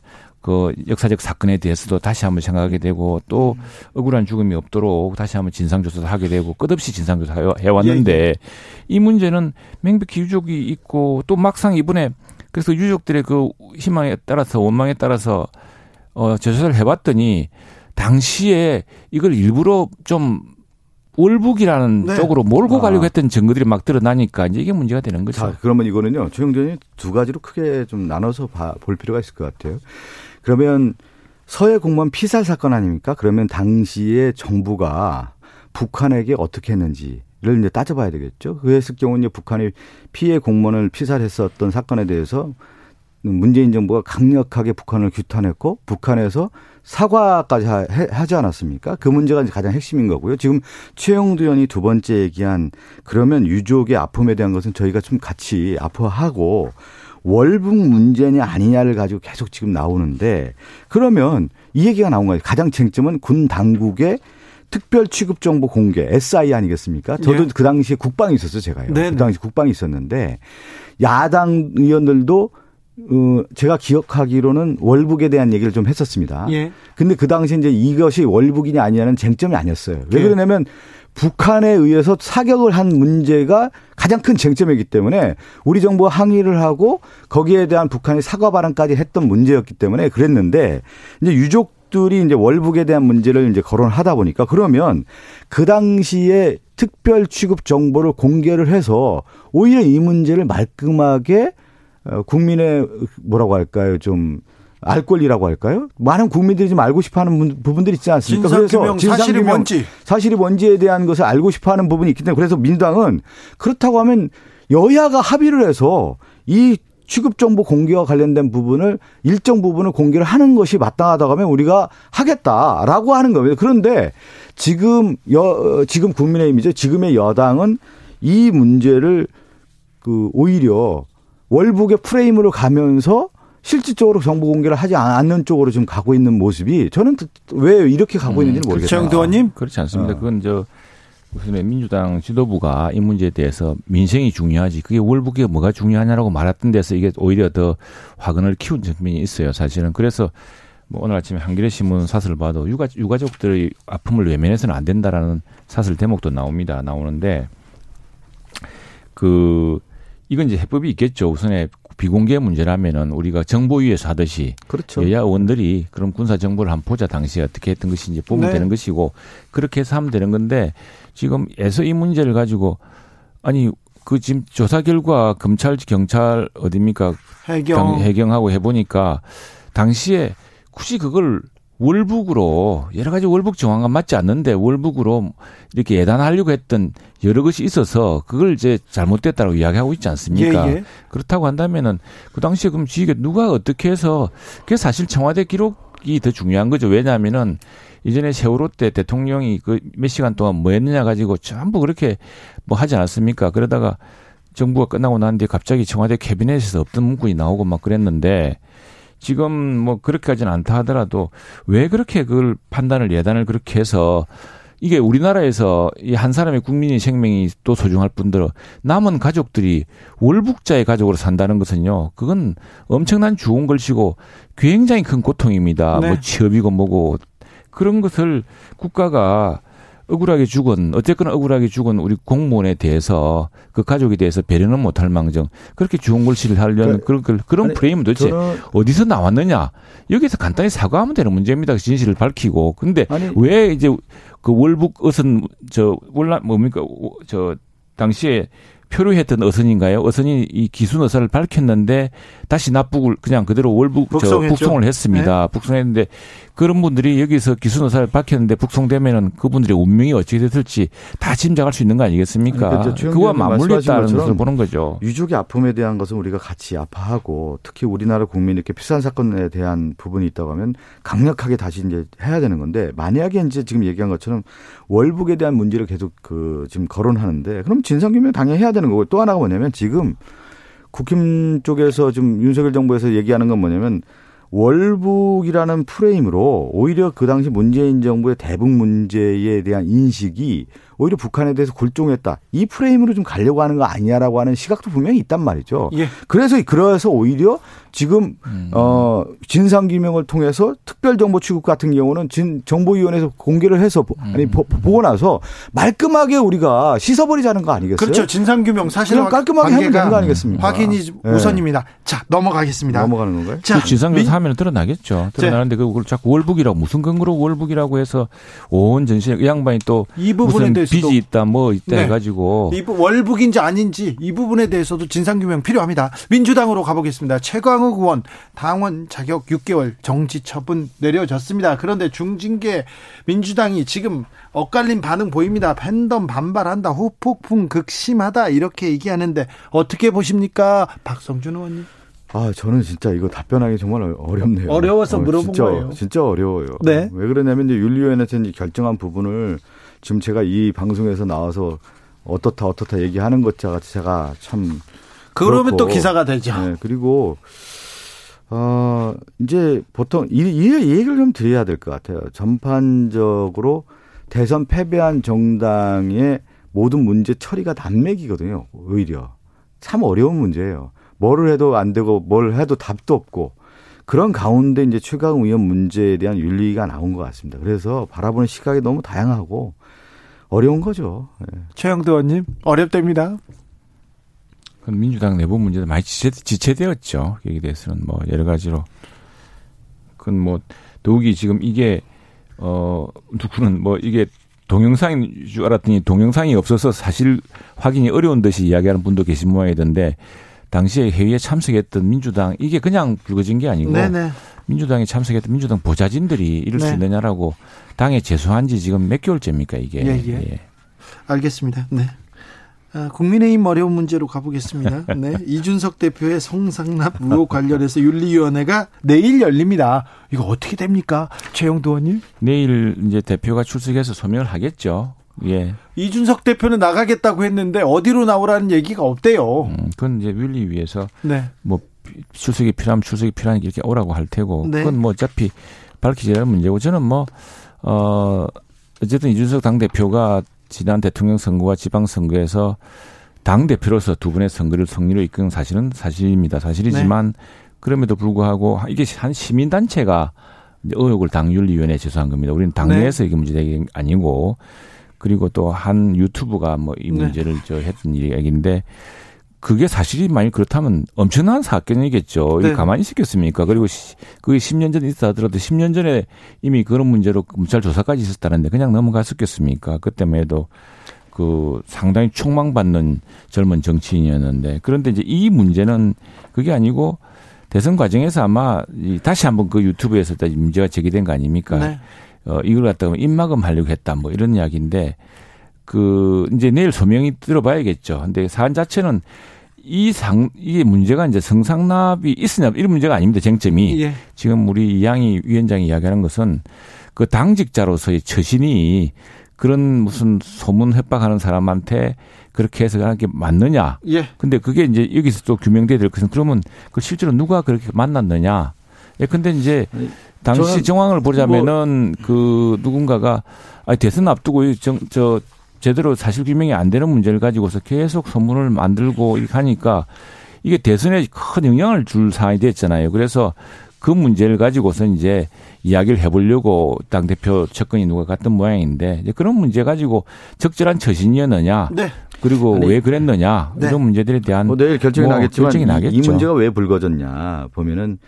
[SPEAKER 7] 그 역사적 사건에 대해서도 다시 한번 생각하게 되고 또 억울한 죽음이 없도록 다시 한번 진상조사도 하게 되고 끝없이 진상조사 해왔는데 이 문제는 명백히 유족이 있고 또 막상 이번에 그래서 유족들의 그 희망에 따라서 원망에 따라서 어 조사를 해봤더니 당시에 이걸 일부러 좀 월북이라는
[SPEAKER 1] 네.
[SPEAKER 7] 쪽으로 몰고
[SPEAKER 8] 아.
[SPEAKER 7] 가려고 했던 증거들이 막 드러나니까 이제 이게 문제가 되는 거죠.
[SPEAKER 8] 자, 그러면 이거는요. 최영전이 두 가지로 크게 좀 나눠서 봐- 볼 필요가 있을 것 같아요. 그러면 서해 공무원 피살 사건 아닙니까? 그러면 당시에 정부가 북한에게 어떻게 했는지 를 이제 따져봐야 되겠죠. 그랬을 경우는 북한이 피해 공무원을 피살했었던 사건에 대해서 문재인 정부가 강력하게 북한을 규탄했고 북한에서 사과까지 하- 하지 않았습니까? 그 문제가 이제 가장 핵심인 거고요. 지금 최영두 의원이 두 번째 얘기한 그러면 유족의 아픔에 대한 것은 저희가 좀 같이 아파하고 월북 문제냐 아니냐를 가지고 계속 지금 나오는데 그러면 이 얘기가 나온 거예요. 가장 쟁점은 군 당국의 특별 취급 정보 공개 SI 아니겠습니까? 저도
[SPEAKER 1] 예.
[SPEAKER 8] 그 당시에 국방이 있었어요, 제가요.
[SPEAKER 1] 네네.
[SPEAKER 8] 그 당시 국방이 있었는데 야당 의원들도 어, 제가 기억하기로는 월북에 대한 얘기를 좀 했었습니다.
[SPEAKER 1] 예.
[SPEAKER 8] 근데 그 당시 이제 이것이 월북이냐 아니냐는 쟁점이 아니었어요. 왜
[SPEAKER 1] 예.
[SPEAKER 8] 그러냐면 북한에 의해서 사격을 한 문제가 가장 큰 쟁점이기 때문에 우리 정부가 항의를 하고 거기에 대한 북한이 사과 발언까지 했던 문제였기 때문에 그랬는데 이제 유족들이 이제 월북에 대한 문제를 이제 거론하다 보니까 그러면 그 당시에 특별 취급 정보를 공개를 해서 오히려 이 문제를 말끔하게 어, 국민의 뭐라고 할까요? 좀 알 권리라고 할까요? 많은 국민들이 좀 알고 싶어하는 문- 부분들이 있지 않습니까?
[SPEAKER 1] 진상규명, 사실이 뭔지.
[SPEAKER 8] 사실이 뭔지에 대한 것을 알고 싶어하는 부분이 있기 때문에 그래서 민주당은 그렇다고 하면 여야가 합의를 해서 이 취급 정보 공개와 관련된 부분을 일정 부분을 공개를 하는 것이 마땅하다고 하면 우리가 하겠다라고 하는 겁니다. 그런데 지금 여 지금 국민의힘이죠. 지금의 여당은 이 문제를 그 오히려 월북의 프레임으로 가면서 실질적으로 정보 공개를 하지 않는 쪽으로 좀 가고 있는 모습이 저는 왜 이렇게 가고 있는지는 모르겠어요.
[SPEAKER 1] 최영두 의원님.
[SPEAKER 7] 그렇지 않습니다.
[SPEAKER 8] 어.
[SPEAKER 7] 그건 저 무슨 민주당 지도부가 이 문제에 대해서 민생이 중요하지 그게 월북이 뭐가 중요하냐라고 말했던 데서 이게 오히려 더 화근을 키운 측면이 있어요. 사실은 그래서 뭐 오늘 아침에 한겨레 신문 사설을 봐도 유가 유가족들의 아픔을 외면해서는 안 된다라는 사설 대목도 나옵니다. 나오는데 그 이건 이제 해법이 있겠죠. 우선에 비공개 문제라면은 우리가 정보위에서 하듯이
[SPEAKER 8] 그렇죠.
[SPEAKER 7] 여야 의원들이 그럼 군사 정보를 한번 보자 당시에 어떻게 했던 것인지 보면
[SPEAKER 1] 네.
[SPEAKER 7] 되는 것이고 그렇게 해서 하면 되는 건데 지금 에서 이 문제를 가지고 아니 그 지금 조사 결과 검찰 경찰 어딥니까
[SPEAKER 1] 해경.
[SPEAKER 7] 당- 해경하고 해보니까 당시에 굳이 그걸 월북으로 여러 가지 월북 정황과 맞지 않는데 월북으로 이렇게 예단하려고 했던 여러 것이 있어서 그걸 이제 잘못됐다고 이야기하고 있지 않습니까?
[SPEAKER 1] 예, 예.
[SPEAKER 7] 그렇다고 한다면은 그 당시에 그럼 지게 누가 어떻게 해서 그게 사실 청와대 기록이 더 중요한 거죠. 왜냐하면은 이전에 세월호 때 대통령이 그 몇 시간 동안 뭐 했느냐 가지고 전부 그렇게 뭐 하지 않았습니까? 그러다가 정부가 끝나고 난 뒤에 갑자기 청와대 캐비넷에서 없던 문구이 나오고 막 그랬는데 지금 뭐 그렇게까지는 않다 하더라도 왜 그렇게 그걸 판단을 예단을 그렇게 해서 이게 우리나라에서 이 한 사람의 국민의 생명이 또 소중할 뿐더러 남은 가족들이 월북자의 가족으로 산다는 것은요, 그건 엄청난 좋은 걸치고 굉장히 큰 고통입니다.
[SPEAKER 1] 네.
[SPEAKER 7] 뭐 취업이고 뭐고 그런 것을 국가가 억울하게 죽은 어쨌거나 억울하게 죽은 우리 공무원에 대해서 그 가족에 대해서 배려는 못할 망정. 그렇게 좋은 글씨를 하려는 그런 그런, 그런
[SPEAKER 8] 아니,
[SPEAKER 7] 프레임은 도대체
[SPEAKER 8] 저는
[SPEAKER 7] 어디서 나왔느냐? 여기서 간단히 사과하면 되는 문제입니다. 진실을 밝히고. 근데
[SPEAKER 8] 아니
[SPEAKER 7] 왜 이제 그 월북 어선 저 월라 뭡니까? 오- 저 당시에 표류했던 어선인가요? 어선이 이 기순 의사를 밝혔는데 다시 납북을 그냥 그대로 월북 저 북송을 했습니다. 네. 북송했는데 그런 분들이 여기서 기순 의사를 밝혔는데 북송되면은 그분들의 운명이 어떻게 됐을지 다 짐작할 수 있는 거 아니겠습니까? 그러니까 그와 맞물렸다는 것을 보는 거죠.
[SPEAKER 8] 유족의 아픔에 대한 것은 우리가 같이 아파하고 특히 우리나라 국민이 이렇게 필산 사건에 대한 부분이 있다고 하면 강력하게 다시 이제 해야 되는 건데 만약에 이제 지금 얘기한 것처럼 월북에 대한 문제를 계속 그 지금 거론하는데 그럼 진상규명 당연히 해야 되는 거고 또 하나가 뭐냐면 지금 국힘 쪽에서 지금 윤석열 정부에서 얘기하는 건 뭐냐면 월북이라는 프레임으로 오히려 그 당시 문재인 정부의 대북 문제에 대한 인식이 오히려 북한에 대해서 굴종했다. 이 프레임으로 좀 가려고 하는 거 아니냐라고 하는 시각도 분명히 있단 말이죠. 예. 그래서 그래서 오히려 지금 음. 어 진상 규명을 통해서 특별 정보 취급 같은 경우는 진 정보위원회에서 공개를 해서 아니 음. 보, 고 나서 말끔하게 우리가 씻어버리자는 거 아니겠어요?
[SPEAKER 1] 그렇죠. 진상 규명 사실은
[SPEAKER 8] 깔끔하게 하면 되는 거 아니겠습니까?
[SPEAKER 1] 확인이 네. 우선입니다. 자 넘어가겠습니다.
[SPEAKER 8] 넘어가는 건가요?
[SPEAKER 7] 자, 그 진상 규명 하면 드러나겠죠. 드러나는데 그걸 자꾸 월북이라고 무슨 근거로 월북이라고 해서 온 전신 양반이 또 이 부분에 대해서 빚이 있다 뭐 있다 네. 해가지고
[SPEAKER 1] 이 월북인지 아닌지 이 부분에 대해서도 진상규명 필요합니다. 민주당으로 가보겠습니다. 최광욱 의원 당원 자격 6개월 정지 처분 내려졌습니다. 그런데 중징계 민주당이 지금 엇갈린 반응 보입니다. 팬덤 반발한다. 후폭풍 극심하다. 이렇게 얘기하는데 어떻게 보십니까? 박성준 의원님.
[SPEAKER 8] 아, 저는 진짜 이거 답변하기 정말 어렵네요.
[SPEAKER 1] 어려워서 어, 물어본
[SPEAKER 8] 진짜,
[SPEAKER 1] 거예요.
[SPEAKER 8] 진짜 어려워요. 네. 왜 그러냐면 이제 윤리위원회에서 이제 결정한 부분을 지금 제가 이 방송에서 나와서 어떻다 어떻다 얘기하는 것 자체가 참
[SPEAKER 1] 그러면 그렇고. 또 기사가 되죠.
[SPEAKER 8] 네, 그리고 어 이제 보통 이, 이 얘기를 좀 드려야 될 것 같아요. 전반적으로 대선 패배한 정당의 모든 문제 처리가 단맥이거든요. 오히려 참 어려운 문제예요. 뭐를 해도 안 되고 뭘 해도 답도 없고 그런 가운데 이제 최강 의원 문제에 대한 윤리가 나온 것 같습니다. 그래서 바라보는 시각이 너무 다양하고 어려운 거죠. 네.
[SPEAKER 1] 최영도 의원님 어렵답니다.
[SPEAKER 7] 그 민주당 내부 문제도 많이 지체, 되었죠 여기 대해서는 뭐 여러 가지로. 그건 뭐 더욱이 지금 이게 어 누구는 뭐 이게 동영상인 줄 알았더니 동영상이 없어서 사실 확인이 어려운 듯이 이야기하는 분도 계신 모양이던데 당시에 회의에 참석했던 민주당 이게 그냥 불거진 게 아니고 네네. 민주당에 참석했던 민주당 보좌진들이 이럴 네. 수 있느냐라고 당에 재수한 지 지금 몇 개월째입니까 이게. 예, 예. 예.
[SPEAKER 1] 알겠습니다. 네. 아, 국민의힘 어려운 문제로 가보겠습니다. 네. 이준석 대표의 성상납 의혹 관련해서 윤리위원회가 내일 열립니다. 이거 어떻게 됩니까? 최영도 의원님?
[SPEAKER 7] 내일 이제 대표가 출석해서 소명을 하겠죠. 예.
[SPEAKER 1] 이준석 대표는 나가겠다고 했는데 어디로 나오라는 얘기가 없대요.
[SPEAKER 7] 음, 그건 이제 윤리위에서 네. 뭐 출석이 필요하면 출석이 필요하니까 이렇게 오라고 할 테고 네. 그건 뭐 어차피 밝히지 않을 문제고 저는 뭐 어, 어쨌든 이준석 당대표가 지난 대통령 선거와 지방 선거에서 당 대표로서 두 분의 선거를 승리로 이끈 사실은 사실입니다. 사실이지만 네. 그럼에도 불구하고 이게 한 시민 단체가 의혹을 당윤리위원회에 제소한 겁니다. 우리는 당내에서 네. 이게 문제된 게 아니고 그리고 또 한 유튜브가 뭐이 네. 문제를 네. 저 했던 얘기인데 그게 사실이 만약 그렇다면 엄청난 사건이겠죠. 네. 가만히 있었겠습니까? 그리고 그게 10년 전에 있다 하더라도 10년 전에 이미 그런 문제로 검찰 조사까지 있었다는데 그냥 넘어갔었겠습니까? 그때만 해도 그 상당히 총망받는 젊은 정치인이었는데 그런데 이제 이 문제는 그게 아니고 대선 과정에서 아마 다시 한번 그 유튜브에서 문제가 제기된 거 아닙니까? 네. 어, 이걸 갖다가 입막음 하려고 했다 뭐 이런 이야기인데 그 이제 내일 소명이 들어봐야겠죠. 근데 사안 자체는 이 상, 이게 문제가 이제 성상납이 있으냐 이런 문제가 아닙니다. 쟁점이. 예. 지금 우리 이양희 위원장이 이야기하는 것은 그 당직자로서의 처신이 그런 무슨 소문 협박하는 사람한테 그렇게 해서 하는 게 맞느냐. 예. 근데 그게 이제 여기서 또 규명돼야 될 것은 그러면 그 실제로 누가 그렇게 만났느냐. 예, 근데 이제 당시 정황을 보자면은 뭐 그 누군가가 아니 대선 앞두고 정, 저 제대로 사실 규명이 안 되는 문제를 가지고서 계속 소문을 만들고 이렇게 하니까 이게 대선에 큰 영향을 줄 사안이 됐잖아요. 그래서 그 문제를 가지고서 이제 이야기를 해보려고 당 대표 측근이 누가 갔던 모양인데 이제 그런 문제 가지고 적절한 처신이었느냐. 네. 그리고 아니, 왜 그랬느냐. 네. 이런 문제들에 대한
[SPEAKER 8] 뭐 내일 결정이 뭐 나겠지만 결정이 나겠죠. 이 문제가 왜 불거졌냐 보면은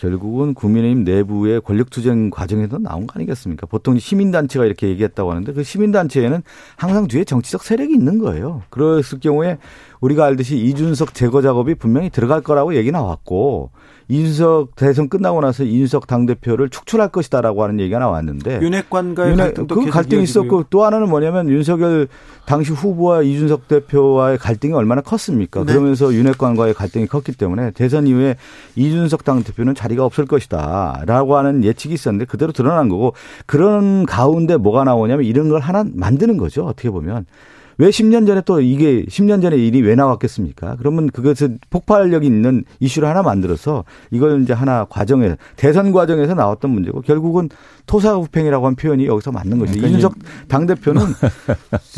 [SPEAKER 8] 결국은 국민의힘 내부의 권력투쟁 과정에서 나온 거 아니겠습니까? 보통 시민단체가 이렇게 얘기했다고 하는데 그 시민단체에는 항상 뒤에 정치적 세력이 있는 거예요. 그랬을 경우에 우리가 알듯이 이준석 제거 작업이 분명히 들어갈 거라고 얘기 나왔고 이준석 대선 끝나고 나서 이준석 당대표를 축출할 것이다라고 하는 얘기가 나왔는데
[SPEAKER 1] 윤핵관과의
[SPEAKER 8] 윤핵,
[SPEAKER 1] 갈등도
[SPEAKER 8] 그 갈등이
[SPEAKER 1] 이어지고요.
[SPEAKER 8] 있었고 또 하나는 뭐냐면 윤석열 당시 후보와 이준석 대표와의 갈등이 얼마나 컸습니까?
[SPEAKER 1] 네.
[SPEAKER 8] 그러면서 윤핵관과의 갈등이 컸기 때문에 대선 이후에 이준석 당대표는 자리가 없을 것이다 라고 하는 예측이 있었는데 그대로 드러난 거고 그런 가운데 뭐가 나오냐면 이런 걸 하나 만드는 거죠. 어떻게 보면. 왜 10년 전에 또 이게 10년 전에 일이 왜 나왔겠습니까? 그러면 그것은 폭발력이 있는 이슈를 하나 만들어서 이걸 이제 하나 과정에 대선 과정에서 나왔던 문제고 결국은 토사구팽이라고 한 표현이 여기서 맞는 거죠.
[SPEAKER 7] 그러니까
[SPEAKER 8] 이준석 당 대표는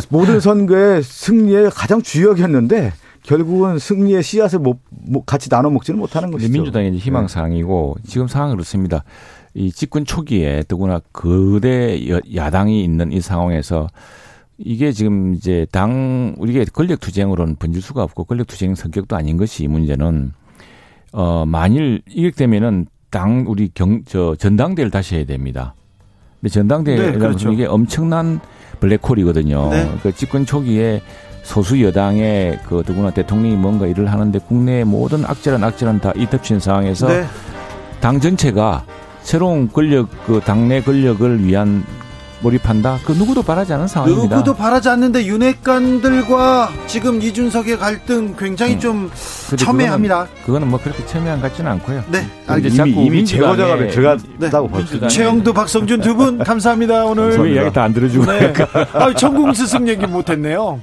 [SPEAKER 8] 모든 선거의 승리의 가장 주역이었는데 결국은 승리의 씨앗을 못, 못- 같이 나눠 먹지는 못하는 것이죠.
[SPEAKER 7] 민주당의 희망 사항이고 지금 상황은 그렇습니다. 이 집권 초기에 더구나 거대 여- 야당이 있는 이 상황에서 이게 지금 이제 당 우리가 권력 투쟁으로는 번질 수가 없고 권력 투쟁 성격도 아닌 것이 이 문제는 어 만일 이게 되면은 당 우리 경 저 전당대를 다시 해야 됩니다. 근데 전당대회라는
[SPEAKER 1] 네, 그렇죠.
[SPEAKER 7] 이게 엄청난 블랙홀이거든요.
[SPEAKER 1] 네.
[SPEAKER 7] 그 집권 초기에 소수 여당의 그 더구나 대통령이 뭔가 일을 하는데 국내의 모든 악재란 악재란 다 이덮친 상황에서
[SPEAKER 1] 네.
[SPEAKER 7] 당 전체가 새로운 권력 그 당내 권력을 위한 몰입한다. 그 누구도 바라지 않은 상황입니다.
[SPEAKER 1] 누구도 바라지 않는데 윤핵관들과 지금 이준석의 갈등 굉장히
[SPEAKER 7] 음.
[SPEAKER 1] 좀 첨예합니다.
[SPEAKER 7] 그거는, 그거는 뭐 그렇게 첨예한 것 같지는 않고요.
[SPEAKER 1] 네, 알겠습니다.
[SPEAKER 7] 자꾸
[SPEAKER 8] 이미, 이미 제거
[SPEAKER 7] 민주당의-
[SPEAKER 8] 작업에 들어갔다고
[SPEAKER 1] 네.
[SPEAKER 7] 민주당의-
[SPEAKER 1] 최영두, 박성준 두 분 감사합니다 오늘.
[SPEAKER 7] 왜 이야기 다 안 들어주고
[SPEAKER 1] 네. 아, 전공 스승 얘기 못했네요.